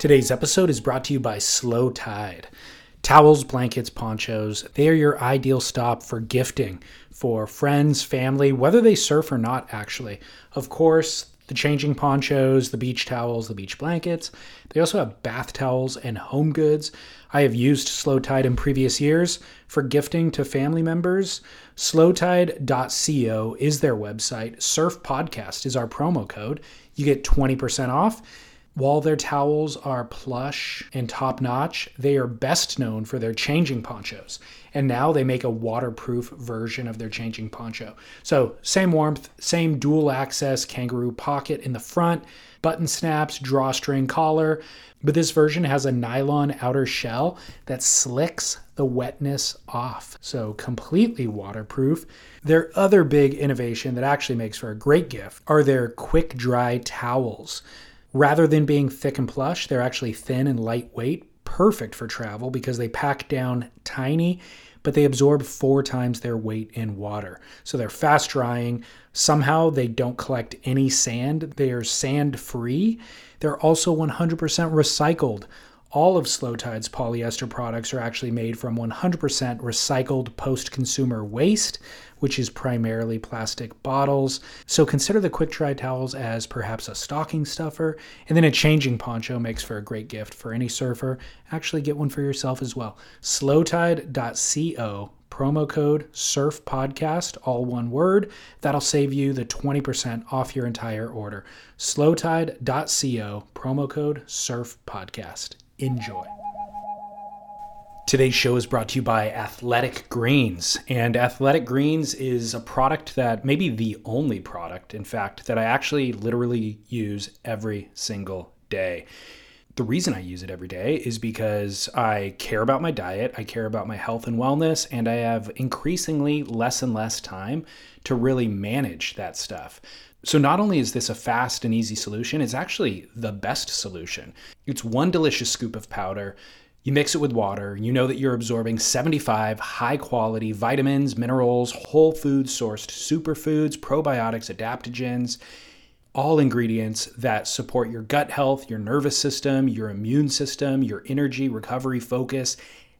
Today's episode is brought to you by Slow Tide. Towels, blankets, ponchos, they are your ideal stop for gifting for friends, family, whether they surf or not, actually. Of course, the changing ponchos, the beach towels, the beach blankets. They also have bath towels and home goods. I have used Slow Tide in previous years for gifting to family members. Slowtide.co is their website. Surf Podcast is our promo code. You get 20% off. While their towels are plush and top notch, they are best known for their changing ponchos. And now they make a waterproof version of their changing poncho. So, same warmth, same dual access kangaroo pocket in the front, button snaps, drawstring collar. But this version has a nylon outer shell that slicks the wetness off. So, completely waterproof. Their other big innovation that actually makes for a great gift are their quick dry towels. Rather than being thick and plush, they're actually thin and lightweight, perfect for travel because they pack down tiny, but they absorb four times their weight in water. So they're fast drying. Somehow they don't collect any sand, they are sand free. They're also 100% recycled. All of Slow Tide's polyester products are actually made from 100% recycled post consumer waste, which is primarily plastic bottles. So consider the quick dry towels as perhaps a stocking stuffer, and then a changing poncho makes for a great gift for any surfer. Actually, get one for yourself as well. Slowtide.co promo code surf podcast all one word that'll save you the 20% off your entire order slowtide.co promo code surf podcast enjoy Today's show is brought to you by Athletic Greens. And Athletic Greens is a product that, maybe the only product, in fact, that I actually literally use every single day. The reason I use it every day is because I care about my diet, I care about my health and wellness, and I have increasingly less and less time to really manage that stuff. So, not only is this a fast and easy solution, it's actually the best solution. It's one delicious scoop of powder you mix it with water, you know that you're absorbing 75 high quality vitamins, minerals, whole food sourced superfoods, probiotics, adaptogens, all ingredients that support your gut health, your nervous system, your immune system, your energy, recovery, focus,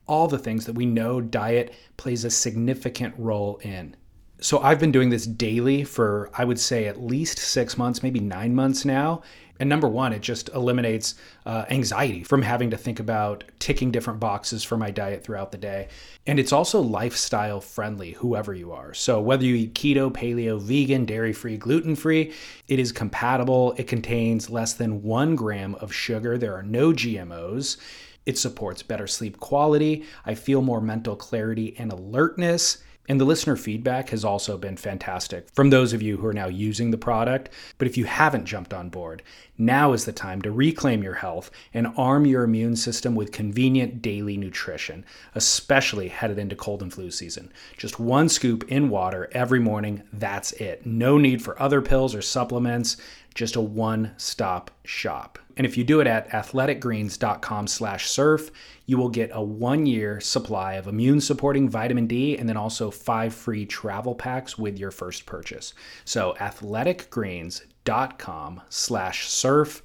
all the things that we know diet plays a significant role in. So I've been doing this daily for, I would say, at least six months, maybe nine months now. And number one, it just eliminates uh, anxiety from having to think about ticking different boxes for my diet throughout the day. And it's also lifestyle friendly, whoever you are. So whether you eat keto, paleo, vegan, dairy free, gluten free, it is compatible. It contains less than one gram of sugar. There are no GMOs. It supports better sleep quality. I feel more mental clarity and alertness. And the listener feedback has also been fantastic from those of you who are now using the product. But if you haven't jumped on board, now is the time to reclaim your health and arm your immune system with convenient daily nutrition, especially headed into cold and flu season. Just one scoop in water every morning, that's it. No need for other pills or supplements just a one-stop shop. And if you do it at athleticgreens.com/surf, you will get a one-year supply of immune-supporting vitamin D and then also five free travel packs with your first purchase. So athleticgreens.com/surf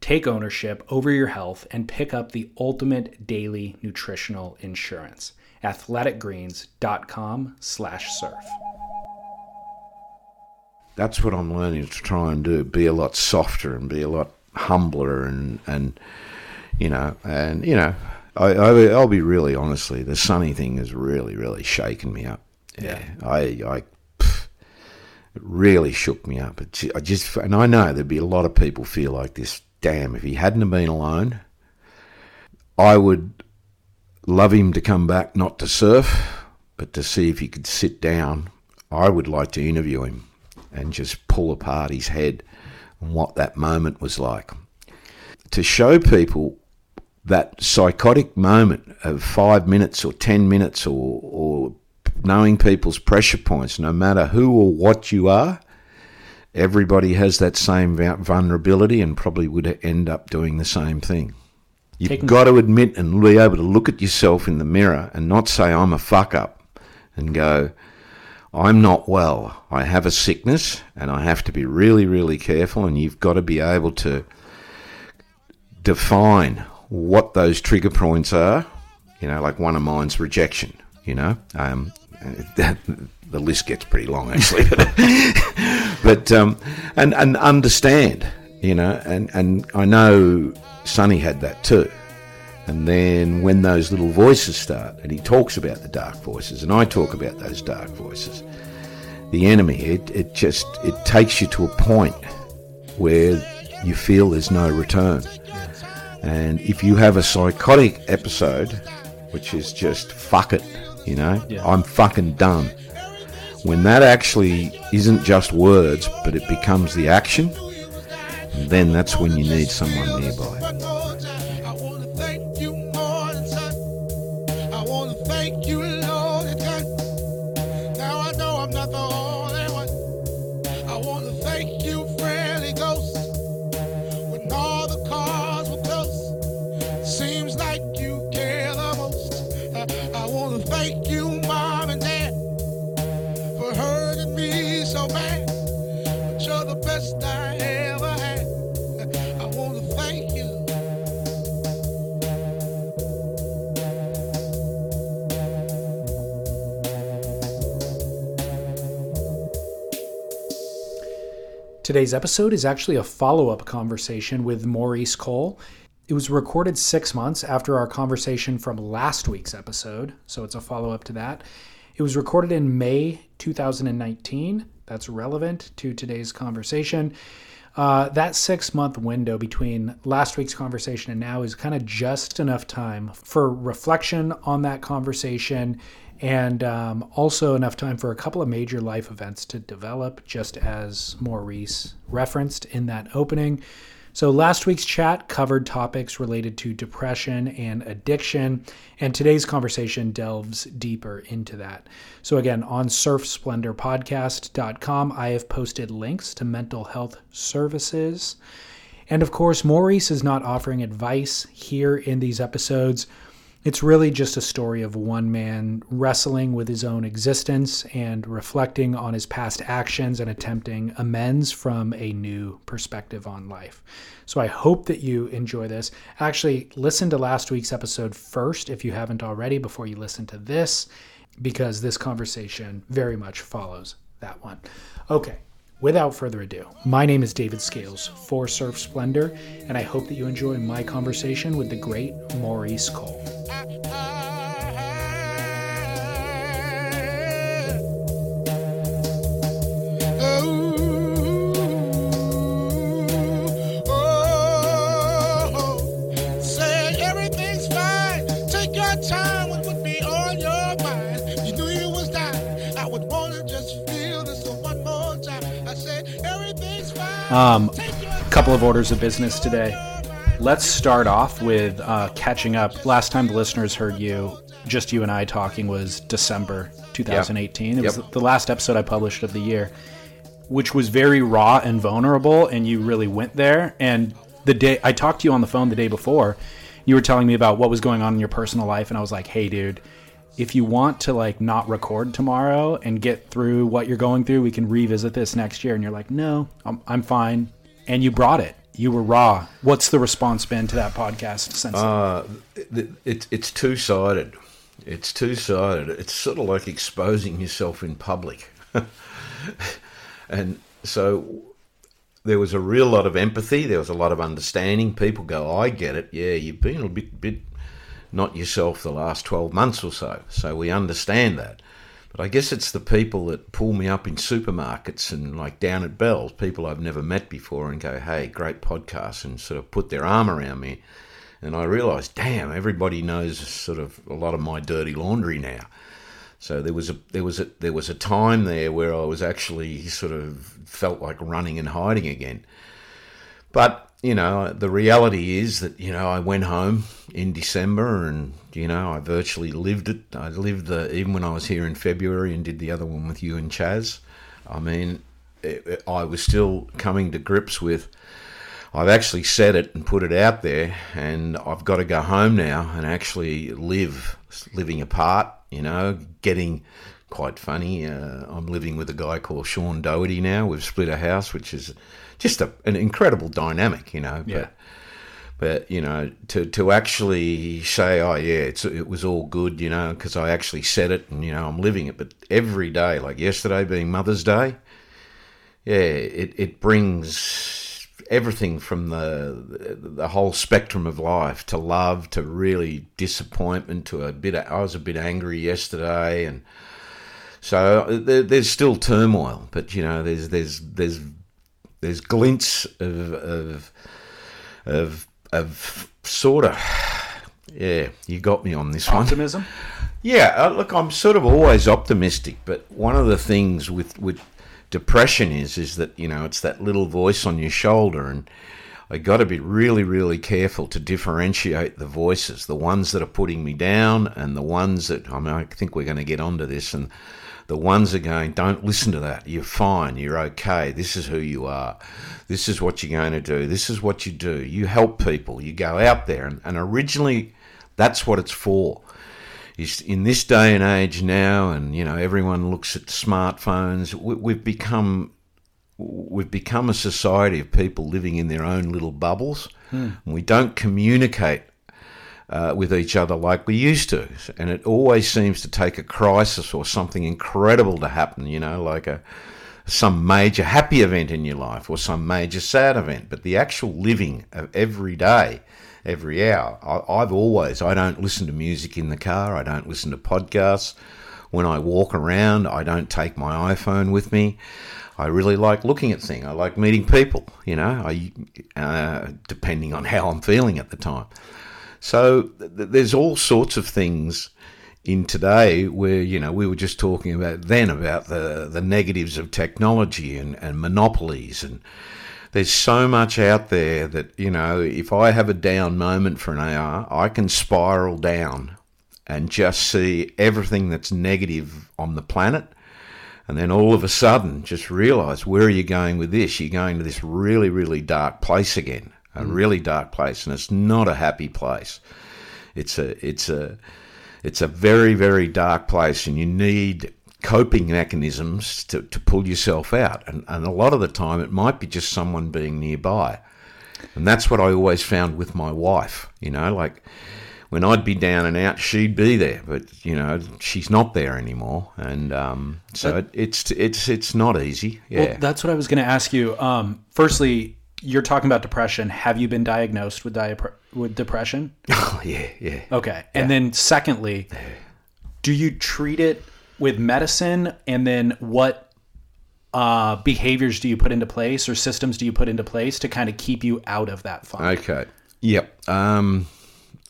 take ownership over your health and pick up the ultimate daily nutritional insurance. athleticgreens.com/surf that's what I'm learning to try and do. Be a lot softer and be a lot humbler and and you know and you know I, I will be really honestly the sunny thing has really really shaken me up. Yeah, yeah. I I pff, it really shook me up. It, I just and I know there'd be a lot of people feel like this. Damn, if he hadn't been alone, I would love him to come back, not to surf, but to see if he could sit down. I would like to interview him and just pull apart his head and what that moment was like. To show people that psychotic moment of five minutes or 10 minutes or, or knowing people's pressure points, no matter who or what you are, everybody has that same vulnerability and probably would end up doing the same thing. You've Taking got to admit and be able to look at yourself in the mirror and not say, I'm a fuck up, and go, I'm not well. I have a sickness and I have to be really, really careful. And you've got to be able to define what those trigger points are, you know, like one of mine's rejection, you know, um, the list gets pretty long actually, but um, and and understand, you know, and and I know Sunny had that too. And then when those little voices start, and he talks about the dark voices, and I talk about those dark voices, the enemy, it, it just it takes you to a point where you feel there's no return. And if you have a psychotic episode, which is just fuck it, you know, Yeah. I'm fucking done. When that actually isn't just words, but it becomes the action, then that's when you need someone nearby. Today's episode is actually a follow up conversation with Maurice Cole. It was recorded six months after our conversation from last week's episode, so it's a follow up to that. It was recorded in May 2019. That's relevant to today's conversation. Uh, that six month window between last week's conversation and now is kind of just enough time for reflection on that conversation and um, also enough time for a couple of major life events to develop, just as Maurice referenced in that opening. So, last week's chat covered topics related to depression and addiction, and today's conversation delves deeper into that. So, again, on surfsplendorpodcast.com, I have posted links to mental health services. And of course, Maurice is not offering advice here in these episodes. It's really just a story of one man wrestling with his own existence and reflecting on his past actions and attempting amends from a new perspective on life. So I hope that you enjoy this. Actually, listen to last week's episode first if you haven't already before you listen to this, because this conversation very much follows that one. Okay. Without further ado, my name is David Scales for Surf Splendor, and I hope that you enjoy my conversation with the great Maurice Cole. Um, couple of orders of business today. Let's start off with uh, catching up. Last time the listeners heard you, just you and I talking, was December 2018. It was Yep. the last episode I published of the year, which was very raw and vulnerable, and you really went there. And the day I talked to you on the phone the day before, you were telling me about what was going on in your personal life, and I was like, "Hey, dude." If you want to like not record tomorrow and get through what you're going through, we can revisit this next year. And you're like, no, I'm, I'm fine. And you brought it. You were raw. What's the response been to that podcast since? Uh, it, it's two sided. It's two sided. It's sort of like exposing yourself in public. and so there was a real lot of empathy. There was a lot of understanding. People go, I get it. Yeah, you've been a bit, bit not yourself the last 12 months or so. So we understand that. But I guess it's the people that pull me up in supermarkets and like down at Bell's, people I've never met before, and go, hey, great podcast, and sort of put their arm around me. And I realised, damn, everybody knows sort of a lot of my dirty laundry now. So there was a there was a there was a time there where I was actually sort of felt like running and hiding again. But you know, the reality is that you know I went home in December, and you know I virtually lived it. I lived the even when I was here in February and did the other one with you and Chaz. I mean, it, it- I was still coming to grips with. I've actually said it and put it out there, and I've got to go home now and actually live, living apart. You know, getting quite funny. Uh, I'm living with a guy called Sean Doherty now. We've split a house, which is just a, an incredible dynamic. You know, Yeah. but But you know, to to actually say, oh yeah, it's, it was all good, you know, because I actually said it and you know I'm living it. But every day, like yesterday being Mother's Day, yeah, it it brings everything from the the whole spectrum of life to love to really disappointment to a bit. Of, I was a bit angry yesterday, and so uh, there, there's still turmoil. But you know, there's there's there's there's glints of of of, of sort of yeah. You got me on this one. Optimism. Yeah, uh, look, I'm sort of always optimistic, but one of the things with with depression is is that you know it's that little voice on your shoulder, and I got to be really really careful to differentiate the voices, the ones that are putting me down, and the ones that I mean I think we're going to get onto this, and the ones are going, don't listen to that. You're fine. You're okay. This is who you are. This is what you're going to do. This is what you do. You help people. You go out there, and, and originally, that's what it's for is in this day and age now, and you know everyone looks at smartphones. We, have become we've become a society of people living in their own little bubbles. Hmm. we don't communicate uh, with each other like we used to, and it always seems to take a crisis or something incredible to happen. You know, like a some major happy event in your life or some major sad event, but the actual living of every day every hour. I, I've always, I don't listen to music in the car, I don't listen to podcasts. When I walk around, I don't take my iPhone with me. I really like looking at things. I like meeting people, you know, I, uh, depending on how I'm feeling at the time. So th- there's all sorts of things in today where, you know, we were just talking about then about the, the negatives of technology and, and monopolies and, there's so much out there that, you know, if I have a down moment for an hour, I can spiral down and just see everything that's negative on the planet. And then all of a sudden, just realize where are you going with this? You're going to this really, really dark place again, a mm. really dark place, and it's not a happy place. It's a, it's a, it's a very, very dark place, and you need coping mechanisms to, to pull yourself out. And, and a lot of the time, it might be just someone being nearby. And that's what I always found with my wife. You know, like when I'd be down and out, she'd be there, but you know, she's not there anymore, and um, so it, it's it's it's not easy. Yeah, well, that's what I was going to ask you. Um, firstly, you're talking about depression. Have you been diagnosed with di- with depression? Oh yeah, yeah. Okay, and then secondly, do you treat it with medicine, and then what uh, behaviors do you put into place or systems do you put into place to kind of keep you out of that funk? Okay. Yep. Um,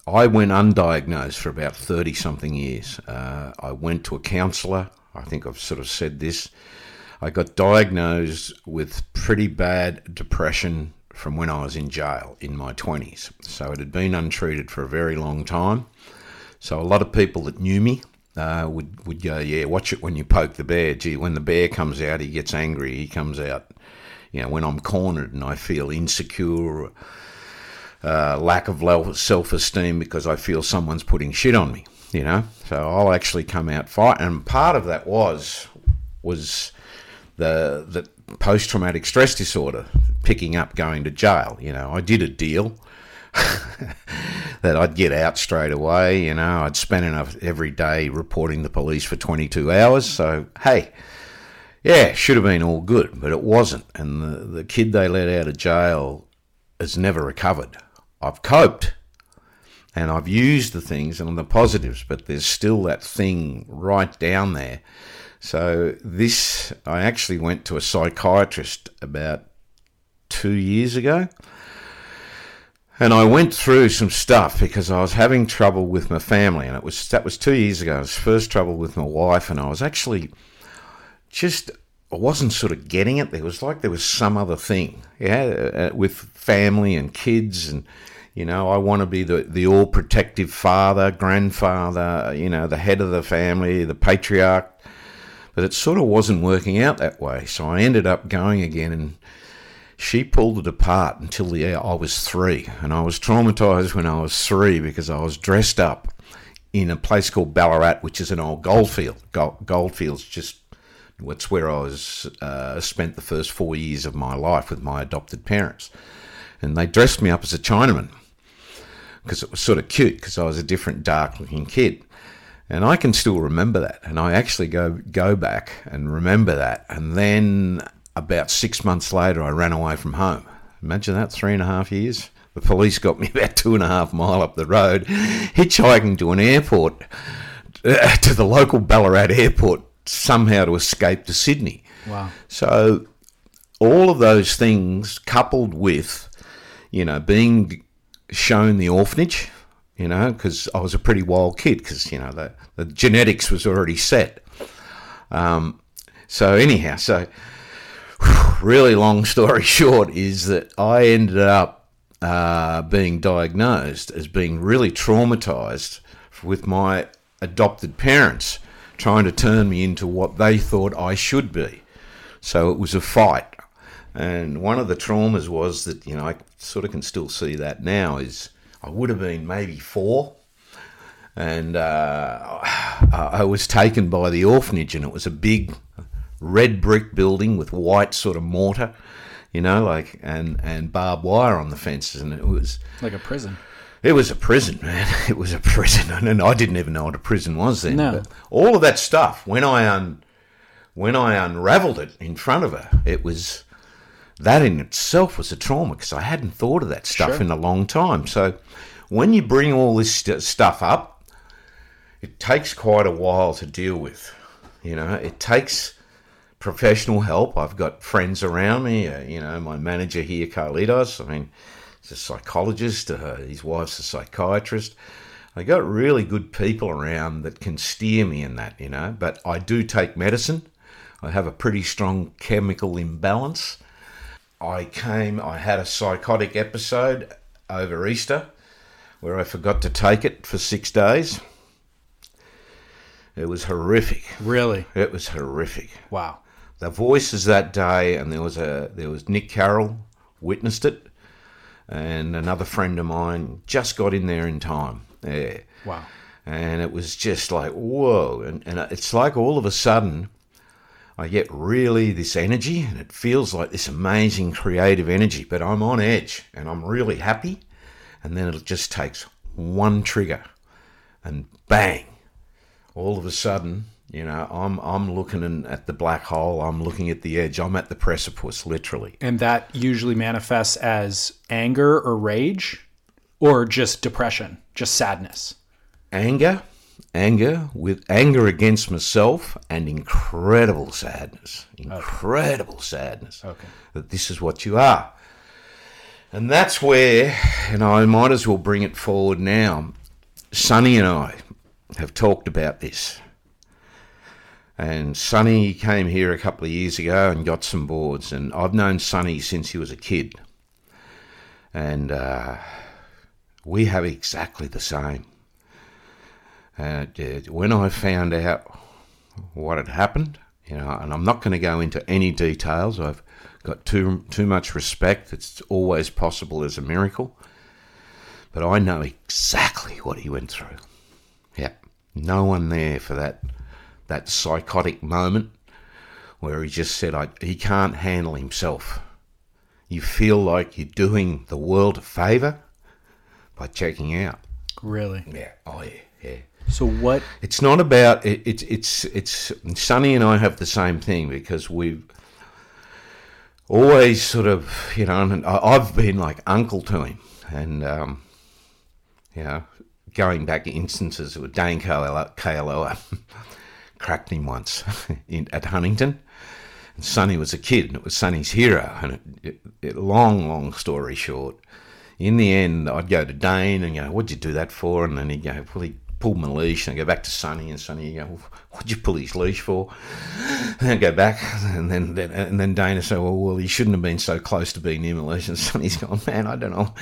I went undiagnosed for about 30 something years. Uh, I went to a counsellor. I think I've sort of said this. I got diagnosed with pretty bad depression from when I was in jail in my 20s. So it had been untreated for a very long time. So a lot of people that knew me uh, would would go, yeah, watch it when you poke the bear. Gee, when the bear comes out, he gets angry. He comes out, you know, when I'm cornered and I feel insecure, uh, lack of self esteem because I feel someone's putting shit on me. You know, so I'll actually come out fight. And part of that was was the the post traumatic stress disorder, picking up going to jail. You know, I did a deal. that I'd get out straight away. You know, I'd spend enough every day reporting the police for 22 hours. So, hey, yeah, should have been all good, but it wasn't. And the, the kid they let out of jail has never recovered. I've coped and I've used the things and the positives, but there's still that thing right down there. So, this, I actually went to a psychiatrist about two years ago and I went through some stuff because I was having trouble with my family, and it was that was two years ago. It was first trouble with my wife, and I was actually just I wasn't sort of getting it. There was like there was some other thing, yeah, uh, with family and kids, and you know I want to be the the all protective father, grandfather, you know, the head of the family, the patriarch, but it sort of wasn't working out that way. So I ended up going again and she pulled it apart until the I was three, and I was traumatized when I was three because I was dressed up in a place called Ballarat, which is an old goldfield. Gold, goldfields just it's where I was uh, spent the first four years of my life with my adopted parents, and they dressed me up as a Chinaman. because it was sort of cute because I was a different dark looking kid. And I can still remember that. And I actually go go back and remember that. And then about six months later, I ran away from home. Imagine that, three and a half years. The police got me about two and a half mile up the road, hitchhiking to an airport, uh, to the local Ballarat airport, somehow to escape to Sydney. Wow. So all of those things coupled with, you know, being shown the orphanage, you know, because I was a pretty wild kid because, you know, the, the genetics was already set. Um, so anyhow, so really long story short is that I ended up uh, being diagnosed as being really traumatized with my adopted parents trying to turn me into what they thought I should be. So it was a fight. And one of the traumas was that, you know, I sort of can still see that now is I would have been maybe four. And uh, I was taken by the orphanage, and it was a big red brick building with white sort of mortar, you know, like and and barbed wire on the fences, and it was Like a prison. it was a prison, man. It was a prison, and I didn't even know what a prison was then. No. But all of that stuff when I un when I unravelled it in front of her, it was that in itself was a trauma because I hadn't thought of that stuff Sure. in a long time. So when you bring all this st- stuff up, it takes quite a while to deal with. You know, it takes professional help. I've got friends around me. Uh, you know, my manager here, Carlitos. I mean, he's a psychologist. Uh, his wife's a psychiatrist. I got really good people around that can steer me in that. You know, but I do take medicine. I have a pretty strong chemical imbalance. I came. I had a psychotic episode over Easter where I forgot to take it for six days. It was horrific. Really? It was horrific Wow. the voices that day, and there was a there was Nick Carroll witnessed it, and another friend of mine just got in there in time. Yeah, Wow. and it was just like whoa, and and it's like all of a sudden. I get really this energy, and it feels like this amazing creative energy, but I'm on edge and I'm really happy. And then it just takes one trigger, and bang, all of a sudden, you know, I'm I'm looking in, at the black hole. I'm looking at the edge. I'm at the precipice, literally. And that usually manifests as anger or rage or just depression, just sadness. Anger, anger with anger against myself, and incredible sadness. Incredible sadness. Okay. That this is what you are. And that's where, and I might as well bring it forward now. Sunny and I have talked about this. And Sunny came here a couple of years ago and got some boards. And I've known Sunny since he was a kid. And uh, we have exactly the same. Uh, when I found out what had happened, you know, and I'm not going to go into any details. I've got too too much respect. It's always possible as a miracle, but I know exactly what he went through. Yeah, no one there for that that psychotic moment where he just said, I, he can't handle himself. You feel like you're doing the world a favour by checking out. Really? Yeah. Oh yeah. Yeah. So what It's not about it, it's it's it's Sunny and I have the same thing because we've always sort of you know and I've been like uncle to him and um, you know going back instances with Dane Kealoha cracked him once in, at Huntington. And Sunny was a kid, and it was Sunny's hero. And it, it, it, long, long story short, in the end, I'd go to Dane and go, "What'd you do that for?" And then he'd go, "Well, he pulled my leash." And I go back to Sunny, and Sunny would go, "What'd you pull his leash for?" And then go back, and then, and then Dana said, "Well, well, he shouldn't have been so close to being leash." And Sunny's gone, "Man, I don't know."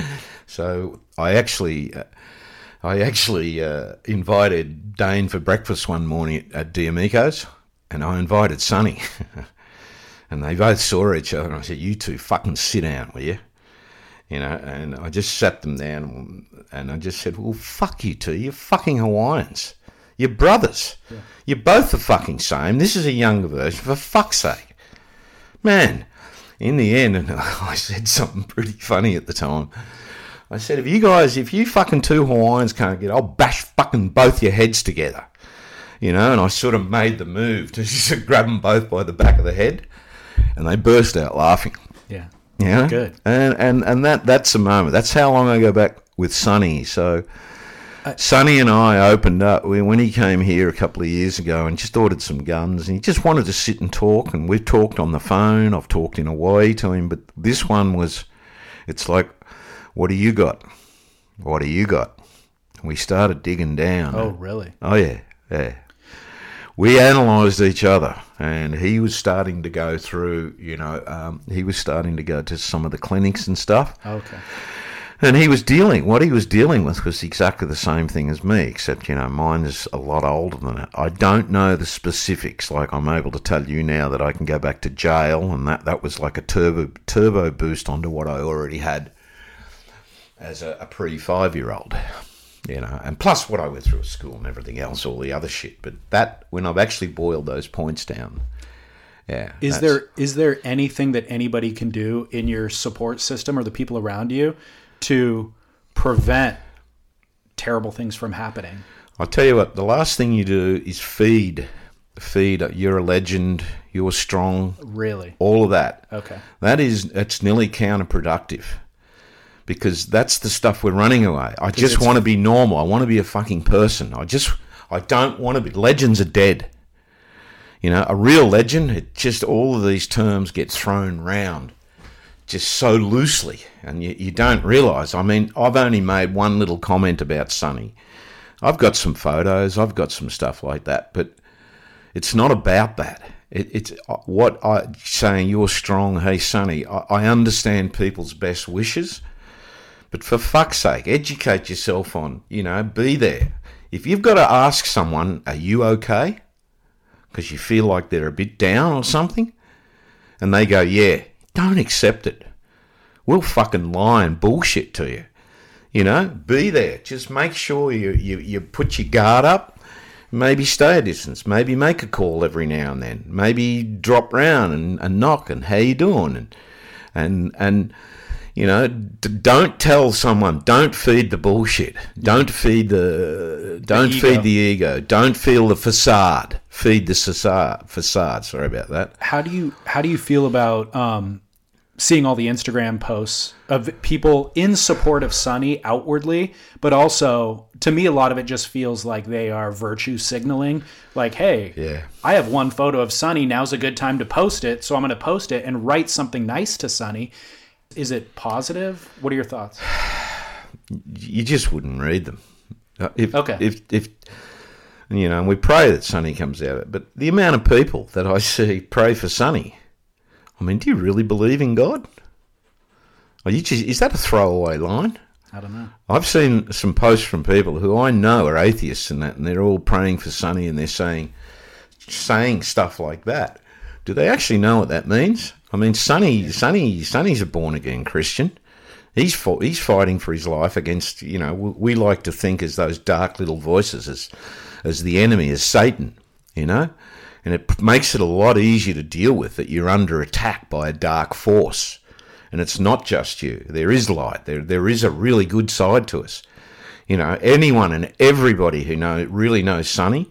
So I actually. Uh, I actually uh, invited Dane for breakfast one morning at, at Diamico's, and I invited Sunny. and they both saw each other, and I said, You two fucking sit down, will you? You know, and I just sat them down, and I just said, Well, fuck you two, you're fucking Hawaiians. You're brothers. You're both the fucking same. This is a younger version, for fuck's sake. Man, in the end, and I said something pretty funny at the time. I said, if you guys, if you fucking two Hawaiians can't get, I'll bash fucking both your heads together. You know, and I sort of made the move to just grab them both by the back of the head, and they burst out laughing. Yeah. Yeah, Good. And and and that that's the moment. That's how long I go back with Sunny. So. Uh, Sunny and I opened up when when he came here a couple of years ago and just ordered some guns and he just wanted to sit and talk and we've talked on the phone. I've talked in Hawaii to him, but this one was, it's like, what do you got? What do you got? And we started digging down. Oh, really? Oh yeah, yeah. We analysed each other, and he was starting to go through. You know, um, he was starting to go to some of the clinics and stuff, Okay. and he was dealing. What he was dealing with was exactly the same thing as me, except you know, mine is a lot older than it. I don't know the specifics. Like I'm able to tell you now that I can go back to jail, and that that was like a turbo turbo boost onto what I already had as a, a pre five year old you know, and plus what I went through at school and everything else, all the other shit. But that, when I've actually boiled those points down, yeah. Is there is there anything that anybody can do in your support system or the people around you to prevent terrible things from happening? I'll tell you what. The last thing you do is feed, feed. You're a legend. You're strong. Really? All of that. Okay. That is, it's nearly counterproductive. Because that's the stuff we're running away. I just want to be normal. I want to be a fucking person. I just, I don't want to be. Legends are dead. You know, a real legend, it just all of these terms get thrown round just so loosely, and you, you don't realise. I mean, I've only made one little comment about Sunny. I've got some photos, I've got some stuff like that, but it's not about that. It, it's uh, what I saying. You're strong, hey Sunny. I, I understand people's best wishes, but for fuck's sake, educate yourself on. You know, be there. If you've got to ask someone, "Are you okay?" because you feel like they're a bit down or something, and they go, "Yeah," don't accept it. We'll fucking lie and bullshit to you. You know, be there. Just make sure you, you, you put your guard up. Maybe stay a distance. Maybe make a call every now and then. Maybe drop round and, and knock and how you doing and and and you know d- don't tell someone. Don't feed the bullshit. Don't feed the don't ego. feed the ego. Don't feel the facade. Feed the facade. Facade. Sorry about that. How do you how do you feel about um, seeing all the Instagram posts of people in support of Sunny outwardly, but also to me a lot of it just feels like they are virtue signaling. Like, hey, Yeah. I have one photo of Sunny. Now's a good time to post it, so I'm going to post it and write something nice to Sunny. Is it positive? What are your thoughts? you just wouldn't read them. Uh, If, Okay. If if you know, and we pray that Sunny comes out of it. But the amount of people that I see pray for Sunny, I mean, do you really believe in God? Are you just, is that a throwaway line? I don't know. I've seen some posts from people who I know are atheists and that, and they're all praying for Sunny, and they're saying saying stuff like that. Do they actually know what that means? I mean, Sunny, Sunny, Sunny's a born again Christian. He's fought, he's fighting for his life against you know we, like to think as those dark little voices as as the enemy as Satan, you know, and it makes it a lot easier to deal with that you're under attack by a dark force, and it's not just you. There is light. There there is a really good side to us. You know, anyone and everybody who know really knows Sunny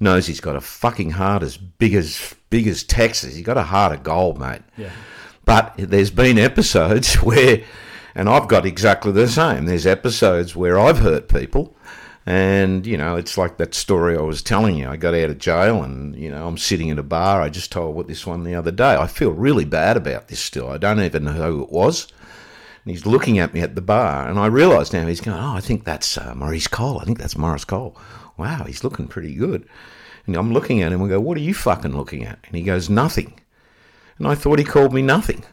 knows he's got a fucking heart as big as big as Texas. He's got a heart of gold, mate. Yeah. But there's been episodes where, and I've got exactly the same. There's episodes where I've hurt people, and you know, it's like that story I was telling you. I got out of jail, and you know, I'm sitting in a bar. I just told what this one the other day. I feel really bad about this still. I don't even know who it was. And he's looking at me at the bar, and I realise now he's going, "Oh, I think that's uh, Maurice Cole. I think that's Morris Cole. Wow, he's looking pretty good." And I'm looking at him and go, "What are you fucking looking at?" And he goes, "Nothing." And I thought he called me nothing.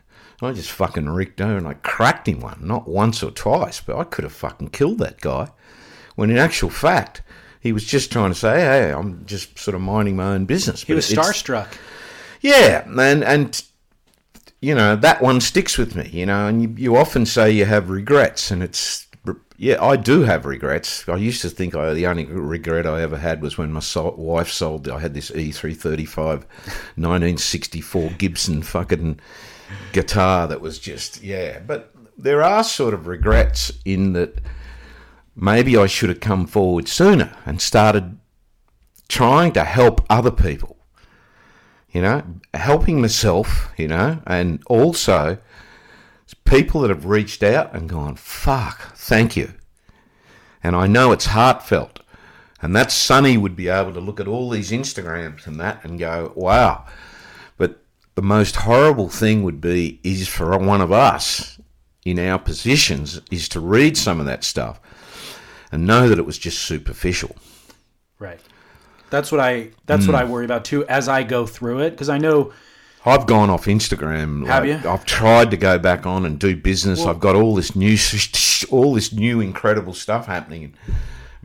And I just fucking ricked over and I cracked him one, not once or twice, but I could have fucking killed that guy. When in actual fact, he was just trying to say, "Hey, I'm just sort of minding my own business." He was starstruck. yeah, and and you know that one sticks with me. You know, and you, you often say you have regrets, and it's yeah, I do have regrets. I used to think I the only regret I ever had was when my sol- wife sold. I had this E three thirty five, 1964 Gibson fucking guitar that was just yeah. But there are sort of regrets in that maybe I should have come forward sooner and started trying to help other people. You know, helping myself, you know, and also people that have reached out and gone, fuck, thank you. And I know it's heartfelt. And that Sunny would be able to look at all these Instagrams and that and go, wow. But the most horrible thing would be is for one of us in our positions is to read some of that stuff and know that it was just superficial. Right. That's what I that's what hmm. I worry about too as I go through it because I know I've gone off Instagram. Have like, you? I've tried to go back on and do business. I've got all this new, all this new incredible stuff happening,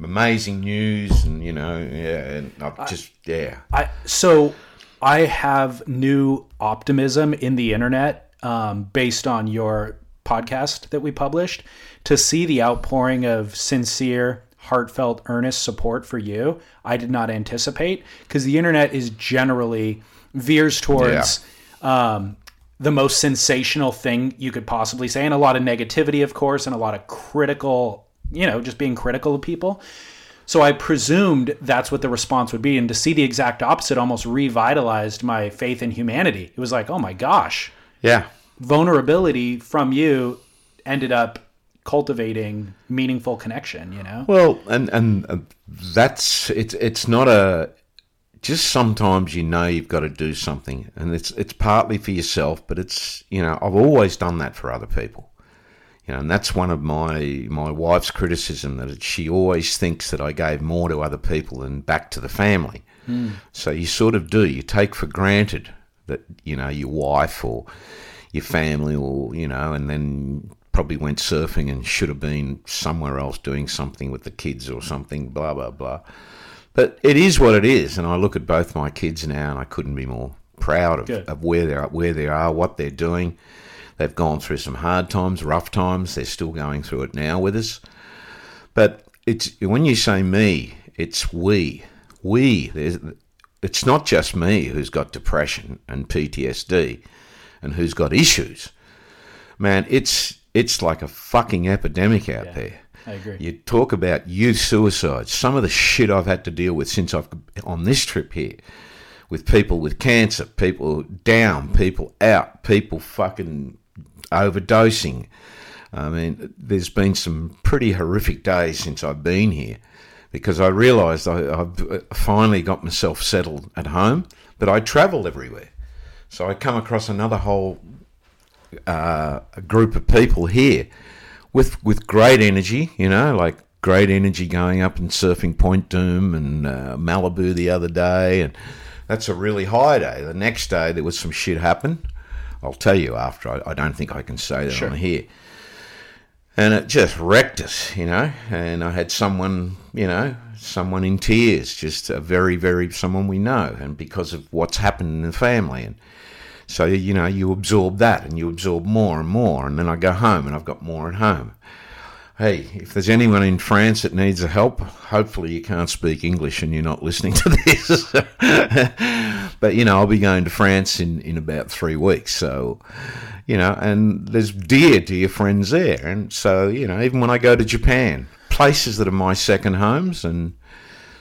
amazing news, and you know, yeah, and I've just yeah, I so I have new optimism in the internet um, based on your podcast that we published to see the outpouring of sincere, heartfelt, earnest support for you. I did not anticipate because the internet is generally veers towards um, the most sensational thing you could possibly say, and a lot of negativity, of course, and a lot of critical, you know, just being critical of people. So I presumed that's what the response would be. And to see the exact opposite almost revitalized my faith in humanity. It was like, oh my gosh, yeah. vulnerability from you ended up cultivating meaningful connection, you know? Well, and and uh, that's it's it's not a just sometimes you know you've got to do something, and it's it's partly for yourself, but it's you know I've always done that for other people. You know, and that's one of my my wife's criticism that she always thinks that I gave more to other people than back to the family. Hmm. So you sort of do. You take for granted that you know your wife or your family or you know, and then probably went surfing and should have been somewhere else doing something with the kids or something. Blah blah blah. But it is what it is, and I look at both my kids now, and I couldn't be more proud of, of where they are, where they are, what they're doing. They've gone through some hard times, rough times. They're still going through it now with us. But it's when you say me, it's we. We. There's, it's not just me who's got depression and PTSD, and who's got issues. Man, it's it's like a fucking epidemic out there. I agree. You talk about youth suicide. Some of the shit I've had to deal with since I've on this trip here, with people with cancer, people down, people out, people fucking overdosing. I mean, there's been some pretty horrific days since I've been here because I realised I, I've finally got myself settled at home, but I travel everywhere. So I come across another whole uh, group of people here with with great energy, you know, like great energy going up and surfing Point Dume and uh, Malibu the other day, and that's a really high day. The next day there was some shit happen. I'll tell you after. I, I don't think I can say that Sure. on here. And it just wrecked us, you know. And I had someone, you know, someone in tears, just a very, very someone we know, and because of what's happened in the family, and so, you know, you absorb that and you absorb more and more. And then I go home and I've got more at home. Hey, if there's anyone in France that needs a help, hopefully you can't speak English and you're not listening to this. but, you know, I'll be going to France in, in about three weeks. So, you know, and there's dear, dear friends there. And so, you know, even when I go to Japan, places that are my second homes and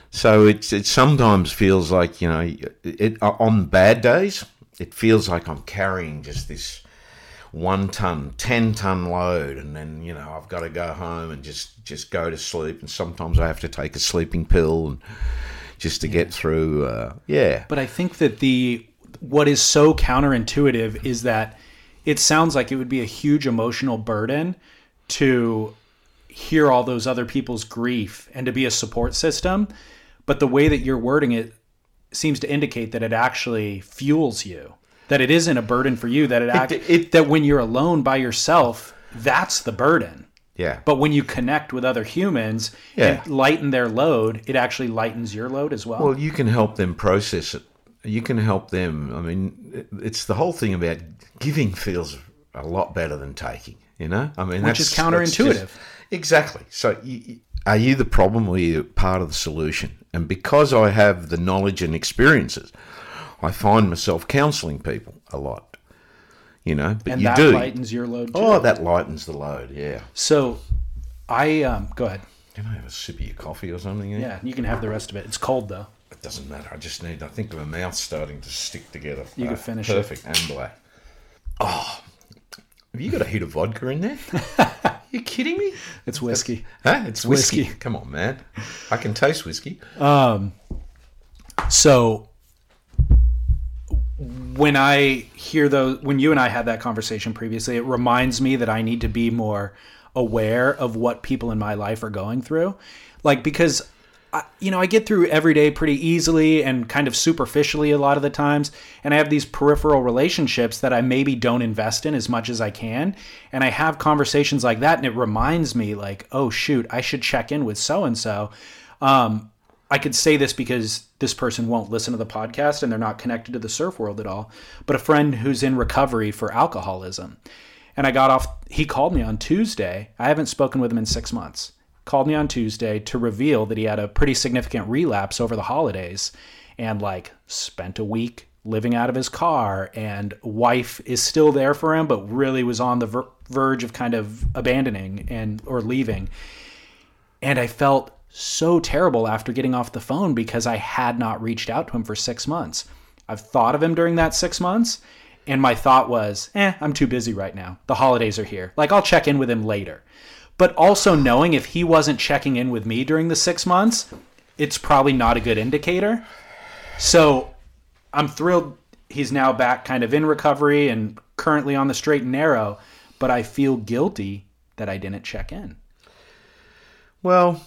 so it's it sometimes feels like you know it on bad days it feels like I'm carrying just this one ton, ten ton load, and then you know I've got to go home and just just go to sleep, and sometimes I have to take a sleeping pill and just to get through. Uh, yeah, But I think that the what is so counterintuitive is that it sounds like it would be a huge emotional burden to hear all those other people's grief and to be a support system. But the way that you're wording it seems to indicate that it actually fuels you. That it isn't a burden for you. That it, act, it- that when you're alone by yourself, that's the burden. yeah. But when you connect with other humans Yeah. and lighten their load, it actually lightens your load as well. Well, you can help them process it. You can help them. I mean, it's the whole thing about giving feels a lot better than taking. You know, I mean, Which that's is counterintuitive. just- exactly. So, you, are you the problem or are you part of the solution? And because I have the knowledge and experiences, I find myself counselling people a lot. you know, but and you that do. lightens your load too. oh, that lightens the load. Yeah. So, I um, go ahead. Can I have a sip of your coffee or something? Yeah, you can have the rest of it. It's cold though. It doesn't matter. I just need. I think my mouth's starting to stick together. You can Ah, finish it. Perfect and black. Oh, have you got a hit of vodka in there? you kidding me? It's whiskey. Huh? It's whiskey. whiskey. Come on, man. I can taste whiskey. Um, so when I hear those, when you and I had that conversation previously, it reminds me that I need to be more aware of what people in my life are going through. Like, because, You know, I get through every day pretty easily and kind of superficially a lot of the times. And I have these peripheral relationships that I maybe don't invest in as much as I can. And I have conversations like that. And it reminds me, like, oh, shoot, I should check in with so and so. I could say this because this person won't listen to the podcast and they're not connected to the surf world at all, but a friend who's in recovery for alcoholism. And I got off, he called me on Tuesday. I haven't spoken with him in six months. Called me on Tuesday to reveal that he had a pretty significant relapse over the holidays and like spent a week living out of his car and wife is still there for him but really was on the ver- verge of kind of abandoning and or leaving and I felt so terrible after getting off the phone because I had not reached out to him for six months. I've thought of him during that six months, and my thought was, eh, I'm too busy right now. The holidays are here. Like, I'll check in with him later. But also knowing if he wasn't checking in with me during the six months, it's probably not a good indicator. So I'm thrilled he's now back kind of in recovery and currently on the straight and narrow, but I feel guilty that I didn't check in. Well,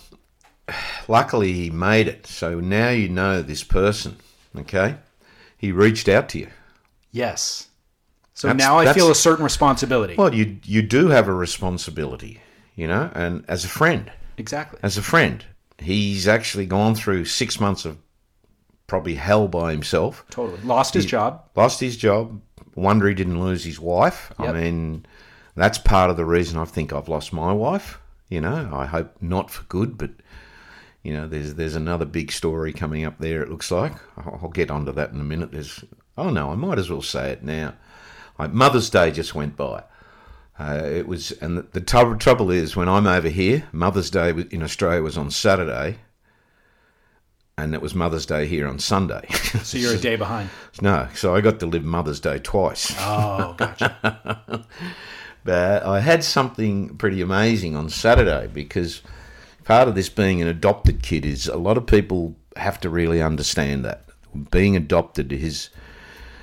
luckily he made it. So now you know this person. Okay, he reached out to you. Yes. So That's- now I feel a certain responsibility. Well, you you do have a responsibility, you know, and as a friend, exactly. as a friend, he's actually gone through six months of probably hell by himself. Totally. Lost his job. lost his job. Wonder he didn't lose his wife. Yep. I mean, that's part of the reason I think I've lost my wife. You know, I hope not for good, but you know, there's there's another big story coming up there. It looks like I'll, I'll get onto that in a minute. There's oh no, I might as well say it now. Like Mother's Day just went by. Uh, it was, and the, the trouble, trouble is when I'm over here, Mother's Day in Australia was on Saturday, and it was Mother's Day here on Sunday. So you're a day behind. no, so I got to live Mother's Day twice. Oh, gotcha. But I had something pretty amazing on Saturday because part of this being an adopted kid is a lot of people have to really understand that being adopted is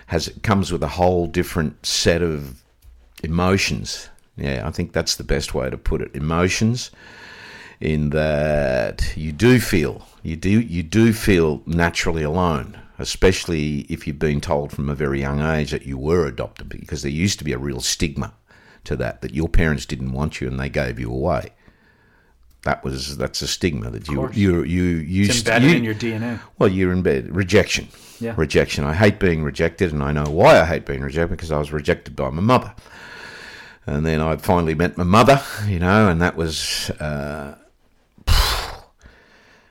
has comes with a whole different set of emotions. Yeah, I think that's the best way to put it. Emotions in that you do feel you do you do feel naturally alone, especially if you've been told from a very young age that you were adopted, because there used to be a real stigma to that that your parents didn't want you and they gave you away. That was that's a stigma that you you you used It's embedded you, in your DNA. well, you're in bed. Rejection. Yeah. Rejection. I hate being rejected, and I know why I hate being rejected because I was rejected by my mother. And then I finally met my mother, you know, and that was. Uh, I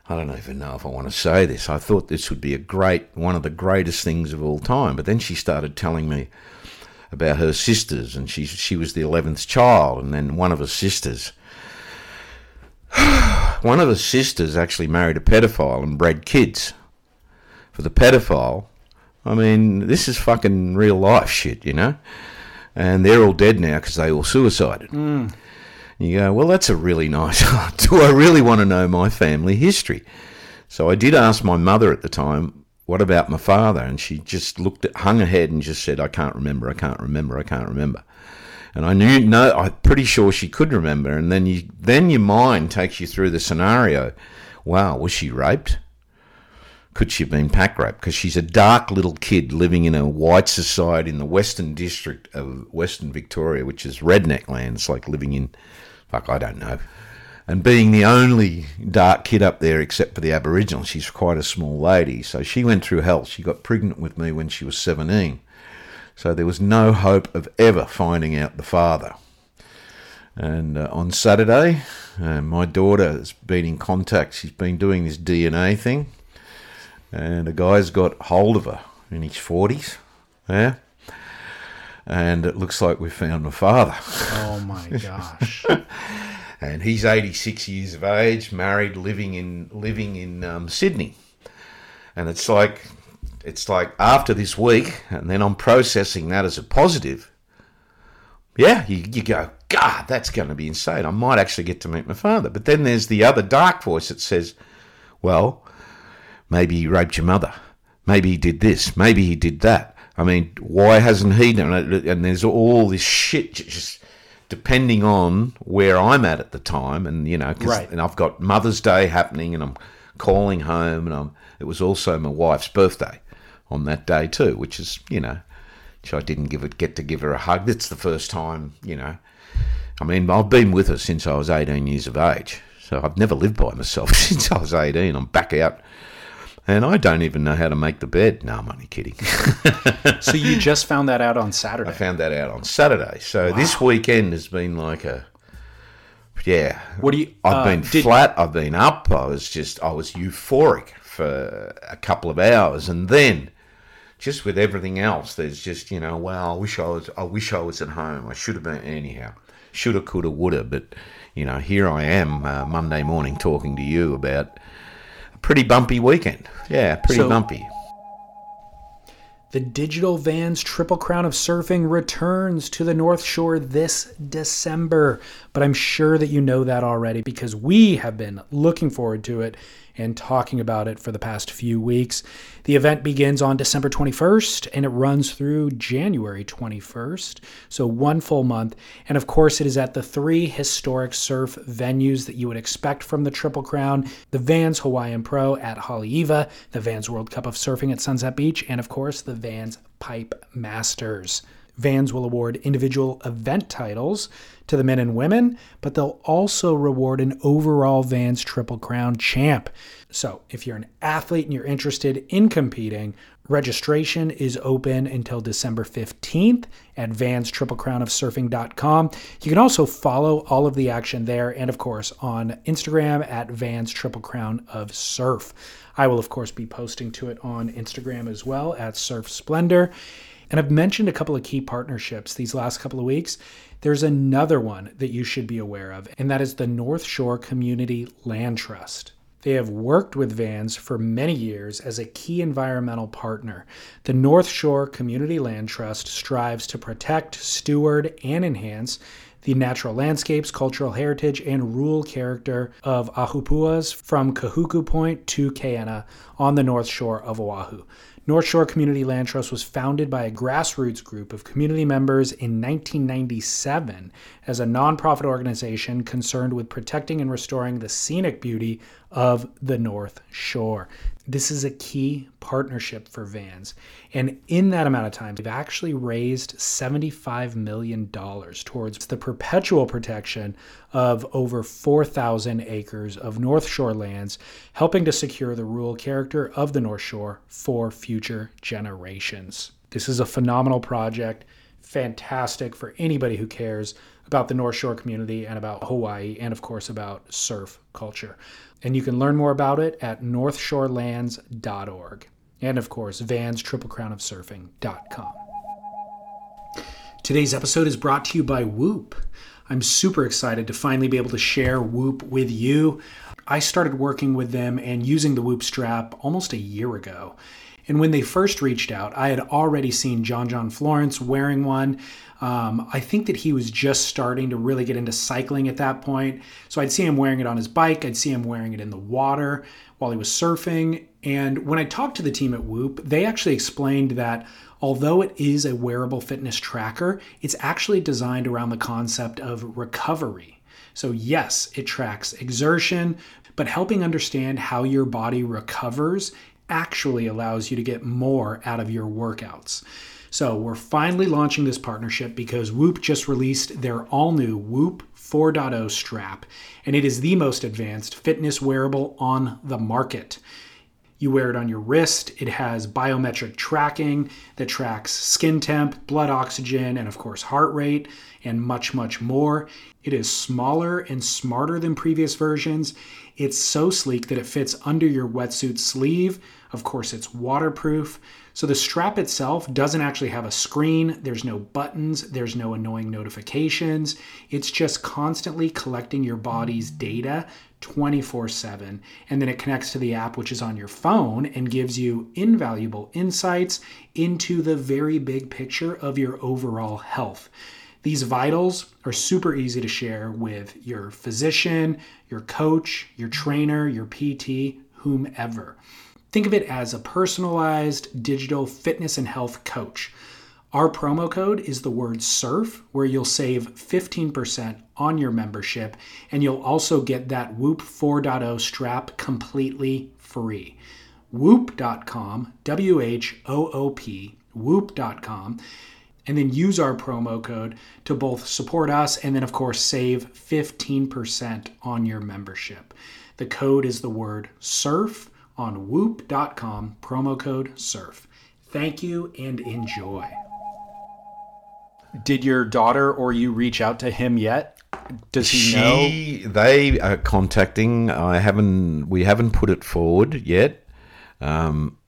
don't even know if I want to say this. I thought this would be a great, one of the greatest things of all time. But then she started telling me about her sisters, and she she was the eleventh child, and then one of her sisters one of her sisters actually married a pedophile and bred kids. For the pedophile, I mean, this is fucking real life shit, you know? And they're all dead now because they all suicided. Hmm. You go, well, that's a really nice. Do I really want to know my family history? So I did ask my mother at the time, what about my father? And she just looked at, hung her head and just said, I can't remember, I can't remember, I can't remember. And I knew, no, I'm pretty sure she could remember. And then you, then your mind takes you through the scenario. Wow, was she raped? Could she have been pack raped? Because she's a dark little kid living in a white society in the Western District of Western Victoria, which is redneck land. It's like living in, fuck, I don't know. And being the only dark kid up there except for the Aboriginal, she's quite a small lady. So she went through hell. She got pregnant with me when she was 17. So there was no hope of ever finding out the father. And uh, on Saturday, uh, my daughter has been in contact. She's been doing this DNA thing, and a guy's got hold of her in his 40s. Yeah. and it looks like we found my father. Oh my gosh. and he's 86 years of age, married, living in living in um, Sydney. And it's like it's like after this week, and then I'm processing that as a positive. Yeah, you, you go, God, that's going to be insane. I might actually get to meet my father. But then there's the other dark voice that says, well, maybe he raped your mother. Maybe he did this. Maybe he did that. I mean, why hasn't he done it? And there's all this shit just depending on where I'm at at the time, and you know, Right. and I've got Mother's Day happening, and I'm calling home, and I'm. It was also my wife's birthday on that day too, which is you know, which I didn't give it get to give her a hug. It's the first time, you know. I mean, I've been with her since I was 18 years of age, so I've never lived by myself since I was 18. I'm back out. And I don't even know how to make the bed. No, I'm only kidding. so you just found that out on Saturday. I found that out on Saturday. So this weekend has been like a, yeah. What do you? I've uh, been did- flat. I've been up. I was just, I was euphoric for a couple of hours, and then, just with everything else, there's just, you know, wow. I wish I was. I wish I was at home. I should have been anyhow. Shoulda, coulda, woulda. But you know, here I am uh, Monday morning talking to you about pretty bumpy weekend. Yeah, pretty So- bumpy. The Digital Vans Triple Crown of Surfing returns to the North Shore this December. But I'm sure that you know that already because we have been looking forward to it and talking about it for the past few weeks. The event begins on December 21st and it runs through January 21st, so one full month. And of course, it is at the three historic surf venues that you would expect from the Triple Crown the Vans Hawaiian Pro at Haleiwa, the Vans World Cup of Surfing at Sunset Beach, and of course, the Vans Pipe Masters. Vans will award individual event titles to the men and women, but they'll also reward an overall Vans Triple Crown champ. So, if you're an athlete and you're interested in competing, registration is open until December 15th at vanstriplecrownofsurfing.com. You can also follow all of the action there and, of course, on Instagram at Vans Triple Crown of Surf. I will, of course, be posting to it on Instagram as well at Surf Splendor. And I've mentioned a couple of key partnerships these last couple of weeks. There's another one that you should be aware of, and that is the North Shore Community Land Trust. They have worked with Vans for many years as a key environmental partner. The North Shore Community Land Trust strives to protect, steward, and enhance the natural landscapes, cultural heritage, and rural character of Ahupuas from Kahuku Point to Kaena on the north shore of Oahu. North Shore Community Land Trust was founded by a grassroots group of community members in 1997 as a nonprofit organization concerned with protecting and restoring the scenic beauty of the North Shore. This is a key partnership for Vans. And in that amount of time, they've actually raised $75 million towards the perpetual protection of over 4,000 acres of North Shore lands, helping to secure the rural character of the North Shore for future generations. This is a phenomenal project, fantastic for anybody who cares about the North Shore community and about Hawaii, and of course about surf culture. And you can learn more about it at northshorelands.org. And of course, vanstriplecrownofsurfing.com. Today's episode is brought to you by Whoop. I'm super excited to finally be able to share Whoop with you. I started working with them and using the Whoop strap almost a year ago. And when they first reached out, I had already seen John John Florence wearing one. Um, I think that he was just starting to really get into cycling at that point. So I'd see him wearing it on his bike, I'd see him wearing it in the water while he was surfing. And when I talked to the team at Whoop, they actually explained that although it is a wearable fitness tracker, it's actually designed around the concept of recovery. So, yes, it tracks exertion, but helping understand how your body recovers actually allows you to get more out of your workouts. So, we're finally launching this partnership because Whoop just released their all new Whoop 4.0 strap, and it is the most advanced fitness wearable on the market. You wear it on your wrist. It has biometric tracking that tracks skin temp, blood oxygen, and of course, heart rate. and much, much more. It is smaller and smarter than previous versions. It's so sleek that it fits under your wetsuit sleeve. Of course, it's waterproof. So the strap itself doesn't actually have a screen, there's no buttons, there's no annoying notifications. It's just constantly collecting your body's data 24 7. And then it connects to the app, which is on your phone, and gives you invaluable insights into the very big picture of your overall health. These vitals are super easy to share with your physician, your coach, your trainer, your PT, whomever. Think of it as a personalized digital fitness and health coach. Our promo code is the word SURF, where you'll save 15% on your membership, and you'll also get that Whoop 4.0 strap completely free. Whoop.com, W H O O P, Whoop.com, and then use our promo code to both support us and then, of course, save 15% on your membership. The code is the word SURF on whoop.com, promo code SURF. Thank you and enjoy. Did your daughter or you reach out to him yet? Does he know? They are contacting. I haven't. We haven't put it forward yet. Um,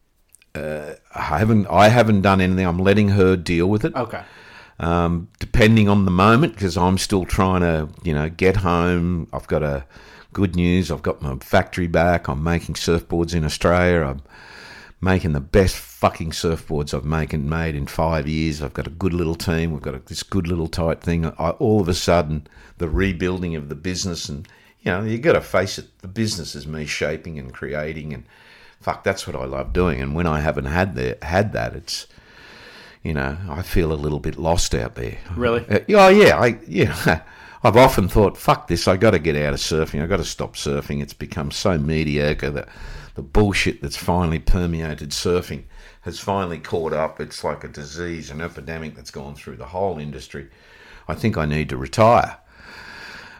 uh, I haven't. I haven't done anything. I'm letting her deal with it. Okay. Um, depending on the moment, because I'm still trying to, you know, get home. I've got a good news. I've got my factory back. I'm making surfboards in Australia. I'm making the best fucking surfboards I've making made in five years. I've got a good little team. We've got a, this good little tight thing. I, all of a sudden, the rebuilding of the business, and you know, you got to face it. The business is me shaping and creating, and fuck, that's what I love doing. And when I haven't had the, had that, it's you know, I feel a little bit lost out there. Really? Uh, oh yeah, I yeah. I've often thought, fuck this, I've got to get out of surfing. I've got to stop surfing. It's become so mediocre that the bullshit that's finally permeated surfing has finally caught up. It's like a disease, an epidemic that's gone through the whole industry. I think I need to retire.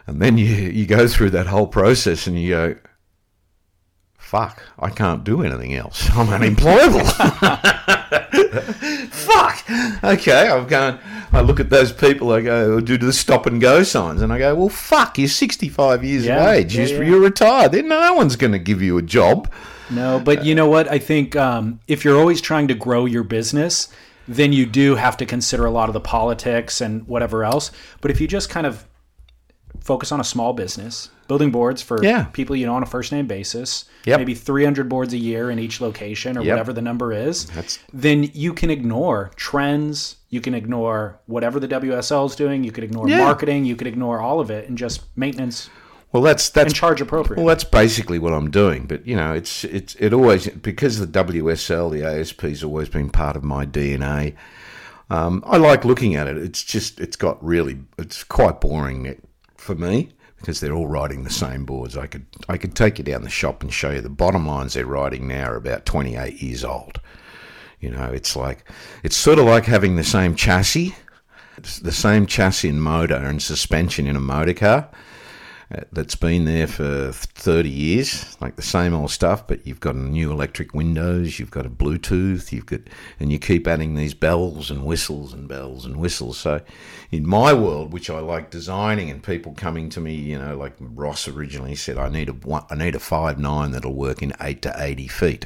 And then you you go through that whole process and you go, fuck, I can't do anything else. I'm unemployable. fuck. Okay, I'm going. I look at those people. I go, do to the stop and go signs, and I go, well, fuck. You're 65 years Yeah, of age. yeah, you're, yeah. you're retired. Then no one's going to give you a job. No, but you know what? I think um, if you're always trying to grow your business, then you do have to consider a lot of the politics and whatever else. But if you just kind of focus on a small business, building boards for Yeah. people you know on a first name basis, Yep. maybe 300 boards a year in each location or Yep. whatever the number is, That's- then you can ignore trends. You can ignore whatever the WSL is doing. You could ignore Yeah. marketing. You could ignore all of it and just maintenance Well, that's that's and charge appropriate. Well, that's basically what I'm doing. But you know, it's it's it always because the WSL, the ASP's always been part of my DNA. Um, I like looking at it. It's just it's got really it's quite boring for me because they're all riding the same boards. I could I could take you down the shop and show you the bottom lines they're riding now are about 28 years old. You know, it's like it's sort of like having the same chassis, the same chassis and motor and suspension in a motor car Uh, that's been there for 30 years, like the same old stuff, but you've got new electric windows, you've got a Bluetooth, you've got, and you keep adding these bells and whistles and bells and whistles. So, in my world, which I like designing, and people coming to me, you know, like Ross originally said, I need a one, I need a five nine that'll work in eight to 80 feet.